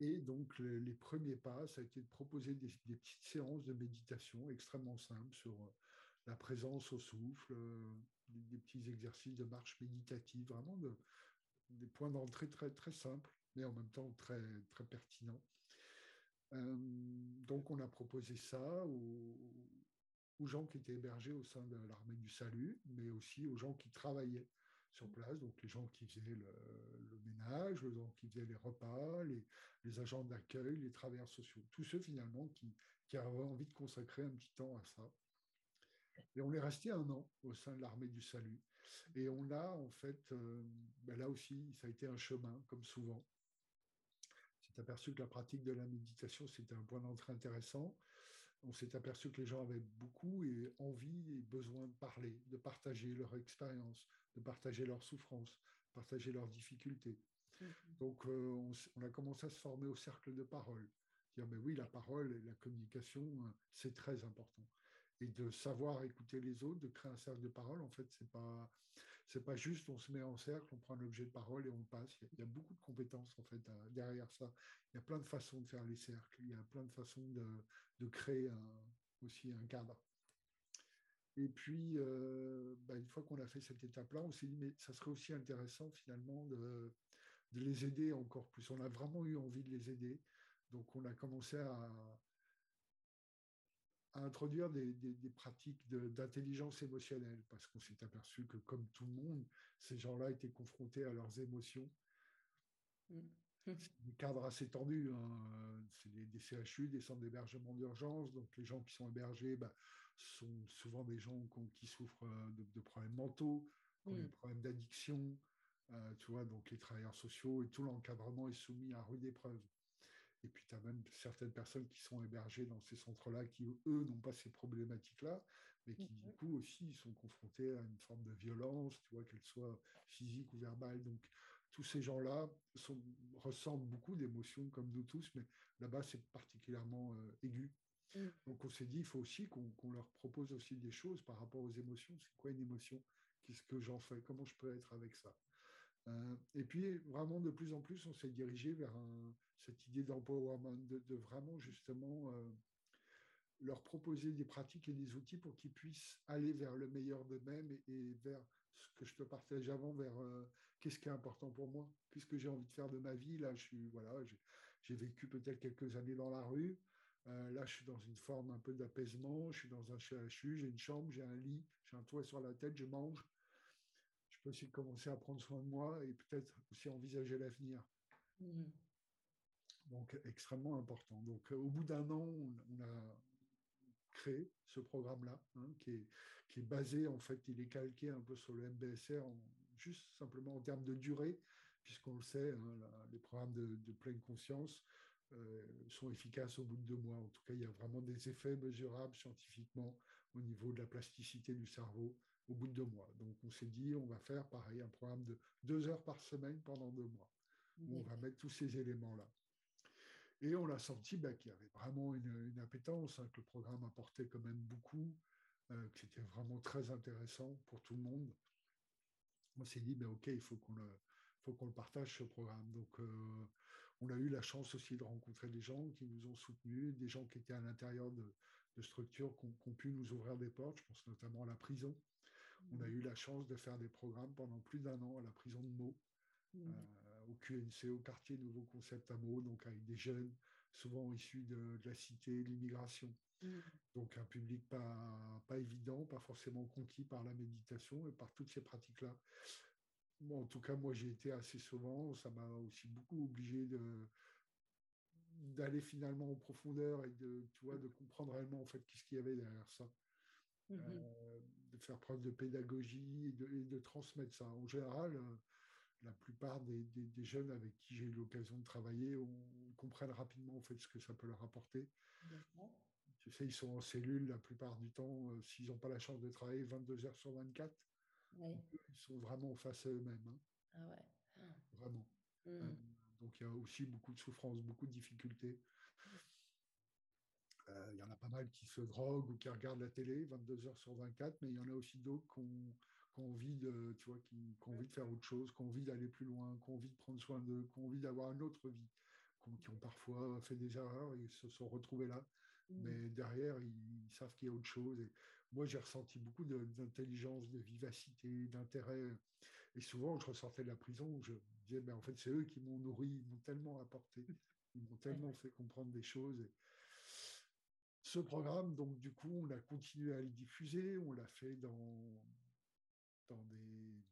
Et donc les, premiers pas, ça a été de proposer des, petites séances de méditation extrêmement simples sur euh, la présence au souffle, euh, des, petits exercices de marche méditative, vraiment des points d'entrée très, très simples, mais en même temps très, très pertinents. Euh, donc on a proposé ça aux, aux gens qui étaient hébergés au sein de l'armée du salut, mais aussi aux gens qui travaillaient sur place, donc les gens qui faisaient le, ménage, les gens qui faisaient les repas, les, agents d'accueil, les travailleurs sociaux, tous ceux finalement qui, avaient envie de consacrer un petit temps à ça. Et on est resté un an au sein de l'armée du salut. Et on a en fait, euh, ben là aussi, ça a été un chemin, comme souvent. s'est aperçu que la pratique de la méditation, c'était un point d'entrée intéressant on s'est aperçu que les gens avaient beaucoup et envie et besoin de parler, de partager leur expérience, de partager leurs souffrances, partager leurs difficultés. Mhm. Donc, on, on, a commencé à se former au cercle de parole. Dire, mais oui, la parole et la communication, c'est très important et de savoir écouter les autres, de créer un cercle de parole. En fait, c'est pas c'est pas juste on se met en cercle, on prend un objet de parole et on passe. Il y a, beaucoup de compétences en fait derrière ça. Il y a plein de façons de faire les cercles. Il y a plein de façons de, créer aussi un cadre. Et puis, euh, bah, une fois qu'on a fait cette étape-là, on s'est dit, mais ça serait aussi intéressant finalement de les aider encore plus. On a vraiment eu envie de les aider. Donc, on a commencé à, à introduire des, pratiques d'intelligence émotionnelle, parce qu'on s'est aperçu que, comme tout le monde, ces gens-là étaient confrontés à leurs émotions. Mm. des cadres assez tendus. Hein. C'est des, CHU, des centres d'hébergement d'urgence. Donc, les gens qui sont hébergés bah, sont souvent des gens qui, souffrent euh, de, problèmes mentaux, qui ont des mm. problèmes d'addiction. Euh, tu vois, donc les travailleurs sociaux et tout l'encadrement est soumis à rude épreuve. Et puis, tu as même certaines personnes qui sont hébergées dans ces centres-là qui, eux, n'ont pas ces problématiques-là, mais qui, du coup, aussi sont confrontés à une forme de violence, tu vois, qu'elle soit physique ou verbale. Donc, tous ces gens-là ressentent beaucoup d'émotions, comme nous tous, mais là-bas, c'est particulièrement euh, aigu. Mm. Donc, on s'est dit, il faut aussi qu'on leur propose aussi des choses par rapport aux émotions. C'est quoi une émotion? Qu'est-ce que j'en fais? Comment je peux être avec ça? Et puis, vraiment, de plus en plus, on s'est dirigé vers cette idée d'empowerment, de, vraiment, justement, euh, leur proposer des pratiques et des outils pour qu'ils puissent aller vers le meilleur d'eux-mêmes et, vers ce que je te partage avant, vers euh, qu'est-ce qui est important pour moi, qu'est-ce que j'ai envie de faire de ma vie. Là, je voilà, j'ai vécu peut-être quelques années dans la rue. là, je suis dans une forme un peu d'apaisement. Je suis dans un CHU, j'ai une chambre, j'ai un lit, j'ai un toit sur la tête, je mange peux aussi commencer à prendre soin de moi et peut-être aussi envisager l'avenir. Mhm. Donc, extrêmement important. Donc, euh, au bout d'un an, on, a créé ce programme-là, hein, qui, est, qui, est, basé, en fait, il est calqué un peu sur le MBSR, juste simplement en termes de durée, puisqu'on le sait, hein, les programmes de, pleine conscience sont efficaces au bout de deux mois. En tout cas, il y a vraiment des effets mesurables scientifiquement au niveau de la plasticité du cerveau au bout de deux mois. Donc, on s'est dit, on va faire pareil, un programme de deux heures par semaine pendant deux mois, où on va mettre tous ces éléments-là. Et on a senti bah, qu'il y avait vraiment une, appétence, hein, que le programme apportait quand même beaucoup, euh, que c'était vraiment très intéressant pour tout le monde. On s'est dit, bah, OK, il faut qu'on le, faut qu'on le partage, ce programme. Donc, euh, on a eu la chance aussi de rencontrer des gens qui nous ont soutenus, des gens qui étaient à l'intérieur de, structures qui ont, pu nous ouvrir des portes. Je pense notamment à la prison, on a eu la chance de faire des programmes pendant plus d'un an à la prison de Meaux, mm. euh, au QNC, au quartier Nouveau Concept à Meaux, donc avec des jeunes souvent issus de, la cité, de l'immigration. Mm. Donc un public pas, pas évident, pas forcément conquis par la méditation et par toutes ces pratiques-là. En tout cas, moi, j'ai été assez souvent. Ça m'a aussi beaucoup obligé de d'aller finalement en profondeur et de, tu vois, de comprendre réellement en fait qu'est-ce qu'il y avait derrière ça. Mm-hmm. Euh, de faire preuve de pédagogie et de, transmettre ça. En général, euh, la plupart des, jeunes avec qui j'ai eu l'occasion de travailler on, comprennent rapidement en fait ce que ça peut leur apporter. Tu sais, ils sont en cellule la plupart du temps, euh, s'ils n'ont pas la chance de travailler 22 heures sur 24, ils sont vraiment face à eux-mêmes. Hein. Ah ouais. Vraiment. Mm. donc il y a aussi beaucoup de souffrance, beaucoup de difficultés. Euh, il y en a pas mal qui se droguent ou qui regardent la télé 22 heures sur 24, mais il y en a aussi d'autres qui ont, envie de, tu vois, qui, ont envie de faire autre chose, qui ont envie d'aller plus loin, qui ont envie de prendre soin d'eux, qui ont envie d'avoir une autre vie, qui ont, parfois fait des erreurs et se sont retrouvés là. Mmh. Mais derrière, ils, savent qu'il y a autre chose. Et moi, j'ai ressenti beaucoup d'intelligence, de, vivacité, d'intérêt. Et souvent, je ressortais de la prison, je disais, mais en fait, c'est eux qui m'ont nourri, ils m'ont tellement apporté, ils m'ont tellement fait comprendre des choses. Et, ce programme, donc du coup, on a continué à le diffuser, on l'a fait dans, dans des,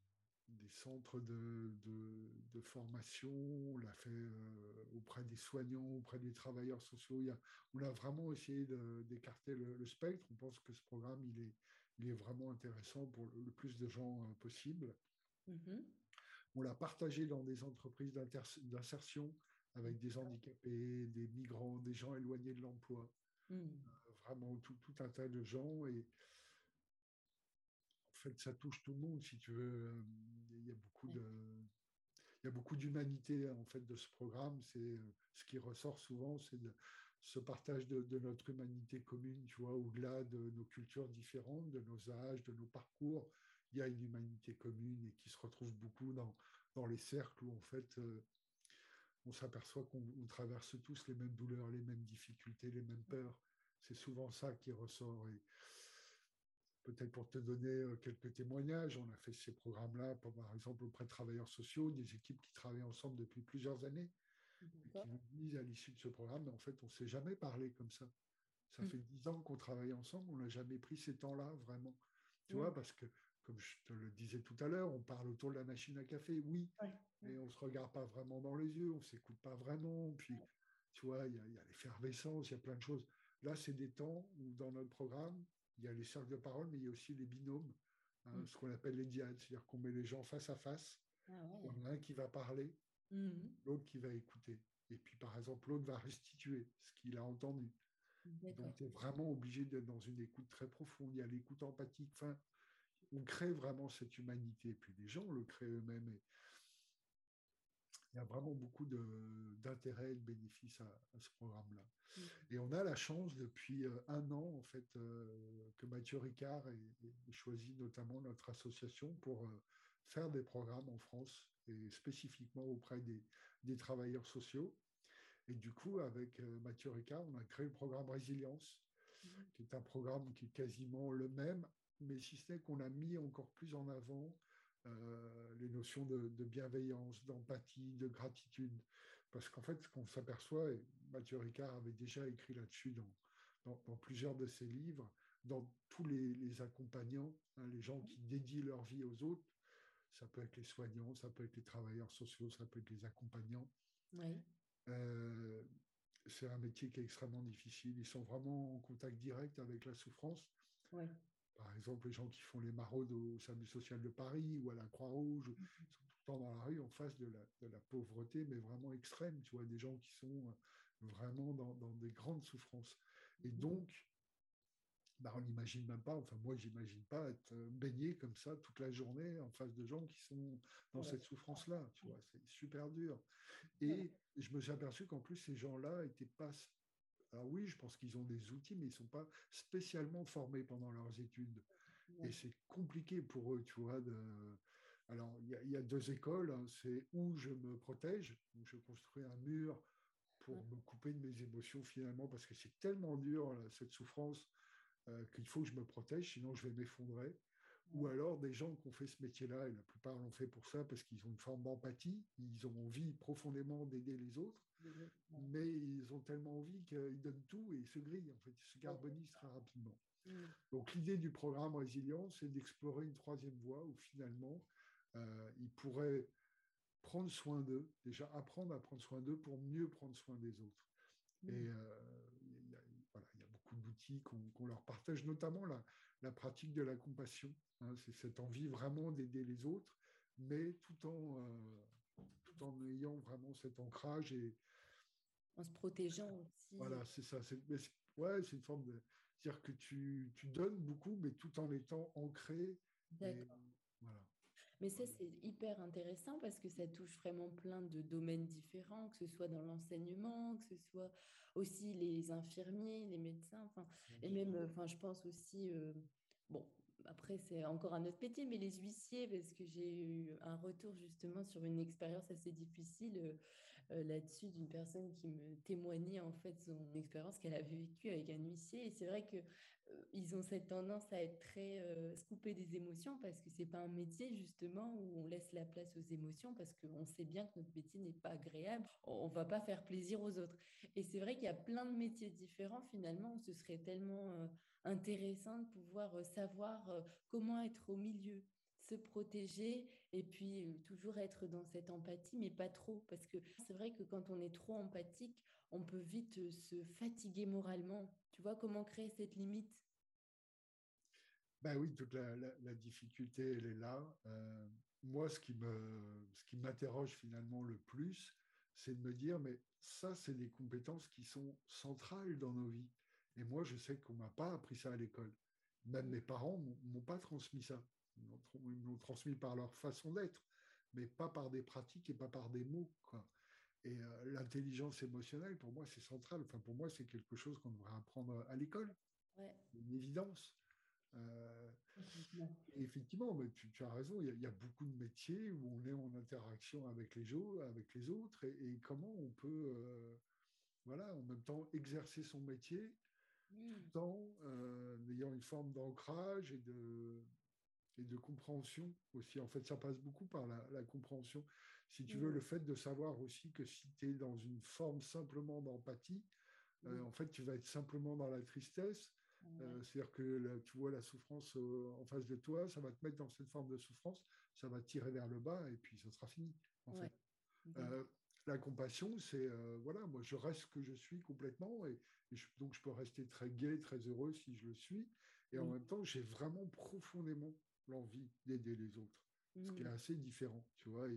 des centres de, de, formation, on l'a fait euh, auprès des soignants, auprès des travailleurs sociaux. Il on a vraiment essayé d'écarter le, spectre. On pense que ce programme, il est, il est vraiment intéressant pour le, plus de gens euh, possible. Mm-hmm. On l'a partagé dans des entreprises d'insertion avec des handicapés, des migrants, des gens éloignés de l'emploi. Hmm. Euh, vraiment tout, tout, un tas de gens. Et fait, ça touche tout le monde, si tu veux. Il y a beaucoup de, il y a beaucoup d'humanité en fait de ce programme. C'est ce qui ressort souvent, c'est ce partage de, notre humanité commune, tu vois, au-delà de nos cultures différentes, de nos âges, de nos parcours. Il y a une humanité commune et qui se retrouve beaucoup dans, dans les cercles où en fait on s'aperçoit qu'on traverse tous les mêmes douleurs, les mêmes difficultés, les mêmes peurs. C'est souvent ça qui ressort. Et peut-être pour te donner euh, quelques témoignages, on a fait ces programmes-là, par exemple auprès de travailleurs sociaux, des équipes qui travaillent ensemble depuis plusieurs années, et qui nous disent à l'issue de ce programme, en fait, on ne s'est jamais parlé comme ça. Ça mm. fait dix ans qu'on travaille ensemble, on n'a jamais pris ces temps-là vraiment. Tu vois, parce que, comme je te le disais tout à l'heure, on parle autour de la machine à café, oui, mais on ne se regarde pas vraiment dans les yeux, on ne s'écoute pas vraiment. Puis, tu vois, il y a, a l'effervescence, il y a plein de choses. Là, c'est des temps où, dans notre programme, il y a les cercles de parole, mais il y a aussi les binômes, hein, mm. ce qu'on appelle les diades, c'est-à-dire qu'on met les gens face à face. Ah a un qui va parler, mm. l'autre qui va écouter. Et puis, par exemple, l'autre va restituer ce qu'il a entendu. Donc, tu es vraiment obligé d'être dans une écoute très profonde. Il y a l'écoute empathique. Enfin, on crée vraiment cette humanité. Et puis, les gens le créent eux-mêmes. Et il y a vraiment beaucoup d'intérêt et de bénéfices à, ce programme-là. Mm. Et on a la chance depuis euh, un an, en fait, euh, que Mathieu Ricard ait, choisi notamment notre association pour euh, faire des programmes en France et spécifiquement auprès des, des travailleurs sociaux. Et du coup, avec Mathieu Ricard, on a créé le programme Résilience, mm. qui est un programme qui est quasiment le même, mais si ce n'est qu'on a mis encore plus en avant euh, les notions de, bienveillance, d'empathie, de gratitude. Parce qu'en fait, ce qu'on s'aperçoit, et Mathieu Ricard avait déjà écrit là-dessus dans, dans, plusieurs de ses livres, dans tous les, accompagnants, hein, les gens qui dédient leur vie aux autres, ça peut être les soignants, ça peut être les travailleurs sociaux, ça peut être les accompagnants. Euh, c'est un métier qui est extrêmement difficile. Ils sont vraiment en contact direct avec la souffrance. Par exemple, les gens qui font les maraudes au SAMU social de Paris ou à la Croix-Rouge, mm-hmm. sont tout le temps dans la rue en face de la, pauvreté, mais vraiment extrême. Tu vois, des gens qui sont vraiment dans, des grandes souffrances. Et mm-hmm. donc, bah, on n'imagine même pas, enfin moi, j'imagine pas être baigné comme ça toute la journée en face de gens qui sont dans cette souffrance-là. Tu vois, c'est super dur. Et je me suis aperçu qu'en plus, ces gens-là n'étaient pas alors oui, je pense qu'ils ont des outils, mais ils ne sont pas spécialement formés pendant leurs études. Et c'est compliqué pour eux, tu vois. De... Alors, il y, a deux écoles. Hein. C'est où je me protège, où je construis un mur pour me couper de mes émotions finalement, parce que c'est tellement dur, cette souffrance, euh, qu'il faut que je me protège, sinon je vais m'effondrer. Ou alors des gens qui ont fait ce métier-là, et la plupart l'ont fait pour ça parce qu'ils ont une forme d'empathie, ils ont envie profondément d'aider les autres, mais ils ont tellement envie qu'ils donnent tout et ils se grillent, en fait, ils se carbonisent très rapidement. Donc l'idée du programme Résilience, c'est d'explorer une troisième voie où finalement, euh, ils pourraient prendre soin d'eux, déjà apprendre à prendre soin d'eux pour mieux prendre soin des autres. Et euh, il y, a beaucoup d'outils qu'on leur partage, notamment la, la, pratique de la compassion. Hein. c'est cette envie vraiment d'aider les autres, mais tout en, euh, tout en ayant vraiment cet ancrage et, en se protégeant aussi. Voilà, c'est ça. C'est, ouais, c'est une forme de. dire que tu, tu, donnes beaucoup, mais tout en étant ancré. D'accord. Voilà. Mais ça, c'est hyper intéressant parce que ça touche vraiment plein de domaines différents, que ce soit dans l'enseignement, que ce soit aussi les infirmiers, les médecins, enfin, et même, enfin, je pense aussi, euh, bon, après, c'est encore un autre métier, mais les huissiers, parce que j'ai eu un retour justement sur une expérience assez difficile euh, euh, là-dessus d'une personne qui me témoignait en fait son expérience qu'elle avait vécue avec un huissier. Et c'est vrai que euh, ils ont cette tendance à être très euh, se des émotions parce que c'est pas un métier justement où on laisse la place aux émotions parce qu'on sait bien que notre métier n'est pas agréable. On va pas faire plaisir aux autres. Et c'est vrai qu'il y a plein de métiers différents finalement où ce serait tellement intéressant de pouvoir savoir comment être au milieu se protéger et puis euh, toujours être dans cette empathie, mais pas trop. Parce que c'est vrai que quand on est trop empathique, on peut vite euh, se fatiguer moralement. Tu vois comment créer cette limite? Ben oui, toute la, difficulté, elle est là. Euh, moi, ce qui, ce qui m'interroge finalement le plus, c'est de me dire, mais ça, c'est des compétences qui sont centrales dans nos vies. Et moi, je sais qu'on ne m'a pas appris ça à l'école. Même mes parents ne m'ont pas transmis ça ils l'ont transmis par leur façon d'être. mais pas par des pratiques et pas par des mots. Quoi. Et l'intelligence émotionnelle, pour moi, c'est central. Enfin, pour moi, c'est quelque chose qu'on devrait apprendre à l'école. Une évidence. effectivement, mais tu, as raison, il y, a, beaucoup de métiers où on est en interaction avec les, avec les autres et, comment on peut, voilà, en même temps, exercer son métier mmh. tout en ayant une forme d'ancrage et de, et de compréhension aussi. En fait, ça passe beaucoup par la, compréhension. Si tu veux, le fait de savoir aussi que si tu es dans une forme simplement d'empathie, euh, en fait, tu vas être simplement dans la tristesse. Euh, c'est-à-dire que tu vois la souffrance euh, en face de toi, ça va te mettre dans cette forme de souffrance, ça va te tirer vers le bas et puis ça sera fini. En fait. la compassion, c'est voilà, moi je reste ce que je suis complètement et, donc je peux rester très gai, très heureux si je le suis. Et en même temps, j'ai vraiment profondément l'envie d'aider les autres. Ce qui est assez différent, tu vois.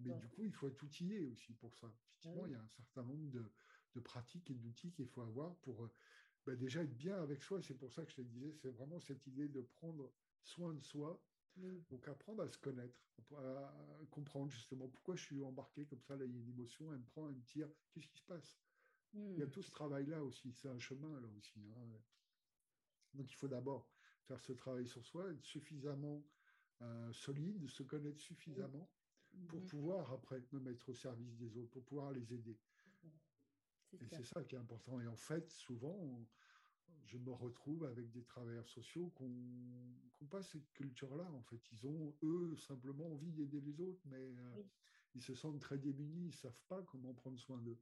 mais du coup, il faut être outillé aussi pour ça. Effectivement, ah il y a un certain nombre de, pratiques et d'outils qu'il faut avoir pour euh, bah, déjà être bien avec soi. C'est pour ça que je te disais, c'est vraiment cette idée de prendre soin de soi. Mmh. Donc, apprendre à se connaître, à, comprendre justement pourquoi je suis embarqué comme ça. Là, il y a une émotion, elle me prend, elle me tire. Qu'est-ce qui se passe? Il y a mmh. tout ce travail-là aussi. C'est un chemin, là aussi. Hein. Donc, il faut d'abord faire ce travail sur soi, être suffisamment euh, solide, se connaître suffisamment pour mhm. pouvoir après me mettre au service des autres, pour pouvoir les aider. Et c'est ça qui est important. Et en fait, souvent, je me retrouve avec des travailleurs sociaux qui n'ont pas cette culture-là. En fait, ils ont, eux, simplement envie d'aider les autres, mais euh, ils se sentent très démunis, ils ne savent pas comment prendre soin d'eux.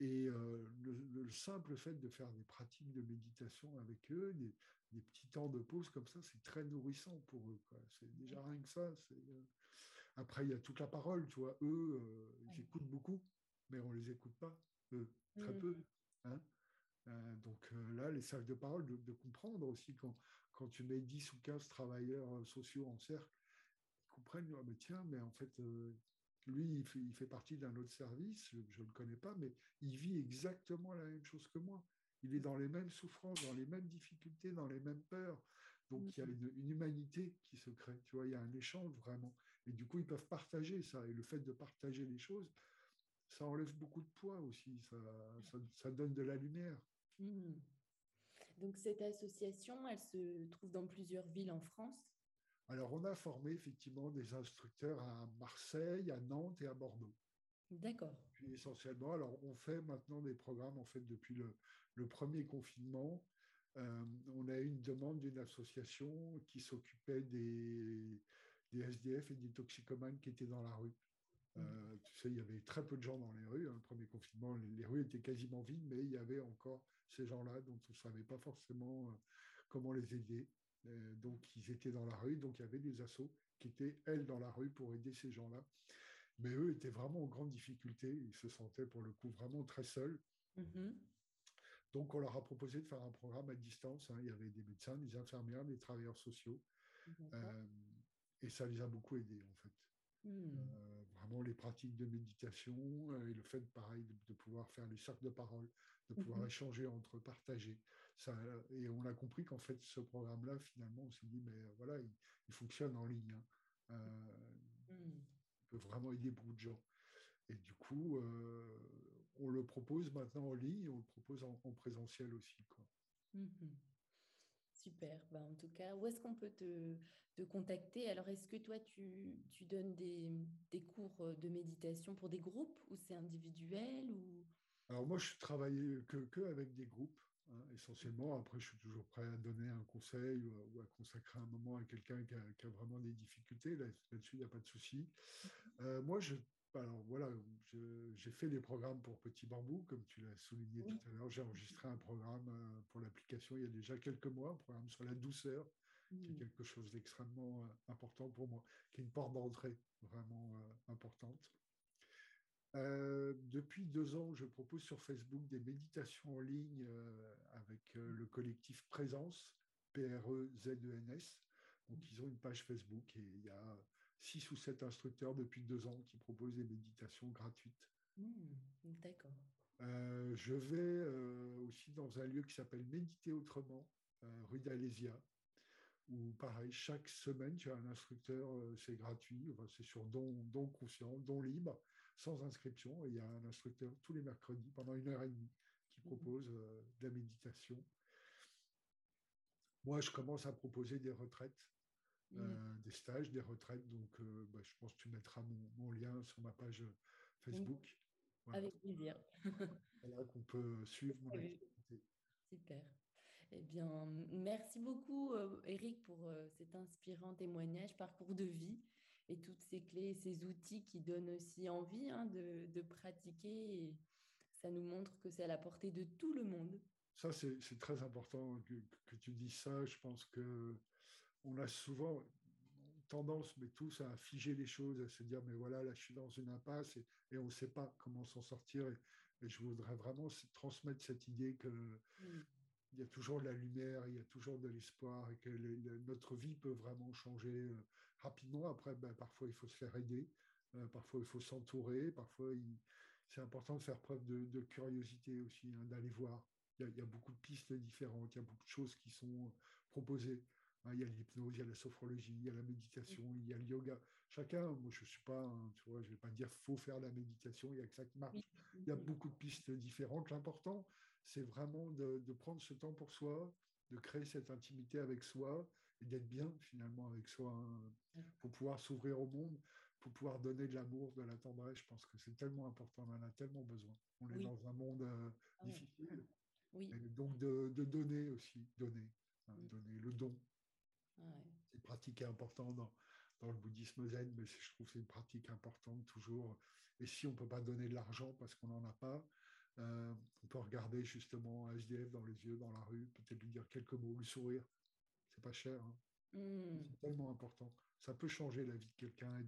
Et euh, le, simple fait de faire des pratiques de méditation avec eux, des, des petits temps de pause comme ça, c'est très nourrissant pour eux. C'est déjà rien que ça. Euh, après, il y a toute la parole, tu vois. Eux, euh, ils écoutent beaucoup, mais on ne les écoute pas, eux, très peu. Mm. Hein. Euh, donc là, les sacs de parole, de, comprendre aussi quand, quand tu mets 10 ou 15 travailleurs sociaux en cercle, ils comprennent, ah, mais tiens, mais en fait, lui, il fait, il fait partie d'un autre service, je ne le connais pas, mais il vit exactement la même chose que moi il est dans les mêmes souffrances, dans les mêmes difficultés, dans les mêmes peurs. Donc il y a mhm. une, humanité qui se crée, tu vois, il y a un échange vraiment. Et du coup, ils peuvent partager ça. Et le fait de partager les choses, ça enlève beaucoup de poids aussi, ça, ça, donne de la lumière. Mhm. Donc cette association, elle se trouve dans plusieurs villes en France Alors on a formé effectivement des instructeurs à Marseille, à Nantes et à Bordeaux. D'accord. essentiellement, alors on fait maintenant des programmes en fait depuis le, le premier confinement, euh, on a eu une demande d'une association qui s'occupait des, SDF et des toxicomanes qui étaient dans la rue. Euh, tu sais, il y avait très peu de gens dans les rues. Hein. Le premier confinement, les, rues étaient quasiment vides, mais il y avait encore ces gens-là dont on ne savait pas forcément euh, comment les aider. Donc, ils étaient dans la rue. Donc, il y avait des assos qui étaient, elles, dans la rue pour aider ces gens-là. Mais eux étaient vraiment en grande difficulté. Ils se sentaient, pour le coup, vraiment très seuls. Mm-hmm. Donc, on leur a proposé de faire un programme à distance. Hein. Il y avait des médecins, des infirmières, des travailleurs sociaux. Euh, et ça les a beaucoup aidés, en fait. Hmm. Euh, vraiment, les pratiques de méditation euh, et le fait, pareil, de, pouvoir faire les cercles de parole, de pouvoir mhm. échanger entre partager. Ça, et on a compris qu'en fait, ce programme-là, finalement, on s'est dit, mais voilà, il, fonctionne en ligne. Hein. Hmm. Il peut vraiment aider beaucoup de gens. Et du coup, on le propose maintenant en ligne, on le propose en, présentiel aussi. Quoi. Mhm. Super. Ben, en tout cas, où est-ce qu'on peut te, te contacter? Alors, est-ce que toi, tu, tu donnes des, des, cours de méditation pour des groupes ou c'est individuel ou... Alors, moi, je travaille que, que avec des groupes, essentiellement. Après, je suis toujours prêt à donner un conseil ou à, consacrer un moment à quelqu'un qui, qui, a vraiment des difficultés. Là-dessus, il n'y a pas de souci. Mhm. Euh, moi, je alors voilà, j'ai fait des programmes pour Petit Bambou, comme tu l'as souligné tout à l'heure. J'ai enregistré un programme euh, pour l'application il y a déjà quelques mois, un programme sur la douceur, qui est mmh. quelque chose d'extrêmement euh, important pour moi, qui est une porte d'entrée vraiment euh, depuis deux ans, je propose sur Facebook des méditations en ligne avec le collectif Présence, P-R-E-Z-E-N-S. Donc, ils ont une page Facebook et il y a six ou sept instructeurs depuis deux ans qui proposent des méditations gratuites. Hmm, d'accord. Euh, je vais euh, aussi dans un lieu qui s'appelle Méditer autrement, euh, rue d'Alésia, où pareil, chaque semaine, tu as un instructeur, c'est gratuit, c'est sur don, don conscient, don libre, sans inscription. Et il y a un instructeur tous les mercredis pendant une heure et demie qui mmh propose de la méditation. Moi, je commence à proposer des retraites euh, des stages, des retraites. Donc, euh, bah, je pense que tu mettras mon, lien sur ma page Facebook. Avec plaisir. voilà qu'on peut suivre mon activité. Super. Eh bien, merci beaucoup, Eric, euh, pour cet inspirant témoignage, parcours de vie et toutes ces clés, ces outils qui donnent aussi envie hein, de, de, pratiquer. Et ça nous montre que c'est à la portée de tout le monde. Ça, c'est très important que, que, tu dis ça. Je pense que on a souvent tendance, mais tous, à figer les choses, à se dire, mais voilà, là, je suis dans une impasse et, on ne sait pas comment s'en sortir. Et, je voudrais vraiment transmettre cette idée que mm. il y a toujours de la lumière, il y a toujours de l'espoir et que notre vie peut vraiment changer euh, rapidement. Après, ben, parfois, il faut se faire aider, euh, parfois, il faut s'entourer, parfois, c'est important de faire preuve de, curiosité aussi, hein, d'aller voir. Il y, il y, a, beaucoup de pistes différentes, il y a beaucoup de choses qui sont proposées. Hein, il y a l'hypnose, il y a la sophrologie, il y a la méditation, il y a le yoga. Chacun, moi je ne suis pas, tu vois, je vais pas dire faut faire la méditation, il y a que ça qui marche. Il y a beaucoup de pistes différentes. L'important, c'est vraiment de, prendre ce temps pour soi, de créer cette intimité avec soi et d'être bien finalement avec soi hein, pour pouvoir s'ouvrir au monde, pour pouvoir donner de l'amour, de la tendresse. Je pense que c'est tellement important, on en a tellement besoin. On est dans un monde euh, ah difficile. Oui. donc de, donner aussi, donner, hein, donner le don. C'est une pratique importante dans, dans, le bouddhisme zen, mais je trouve que c'est une pratique importante toujours. Et si on ne peut pas donner de l'argent parce qu'on n'en a pas, euh, on peut regarder justement un SDF dans les yeux, dans la rue, peut-être lui dire quelques mots, lui sourire. C'est pas cher. Hein. Hmm. C'est tellement important. Ça peut changer la vie de quelqu'un et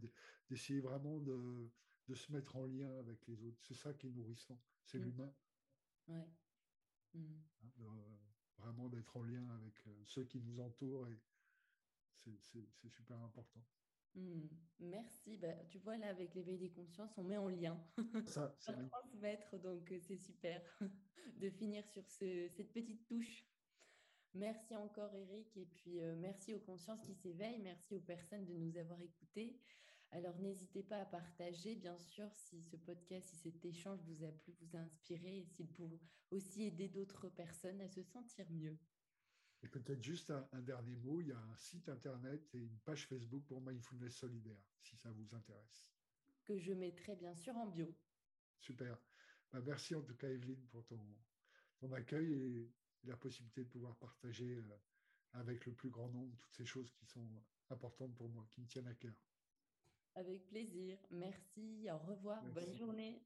d'essayer vraiment de, de, se mettre en lien avec les autres. C'est ça qui est nourrissant. C'est hmm. l'humain. Ouais. Hmm. Hein, euh, vraiment d'être en lien avec euh, ceux qui nous entourent et, c'est super important. Merci. Bah, tu vois, là, avec l'éveil des consciences, on met en lien. Ça, c'est transmettre, donc euh, c'est super de finir sur cette petite touche. Merci encore, Eric. Et puis, euh, merci aux consciences qui s'éveillent. Merci aux personnes de nous avoir écoutés. Alors, n'hésitez pas à partager, bien sûr, si ce podcast, si cet échange vous a plu, vous a inspiré, et s'il peut aussi aider d'autres personnes à se sentir mieux. Et peut-être juste un, dernier mot, il y a un site internet et une page Facebook pour Mindfulness Solidaire, si ça vous intéresse. Que je mettrai bien sûr en bio. Super. Ben, merci en tout cas, Evelyne, pour ton, ton accueil et la possibilité de pouvoir partager euh, avec le plus grand nombre toutes ces choses qui sont importantes pour moi, qui me tiennent à cœur. Avec plaisir. Merci. Au revoir. Bonne journée.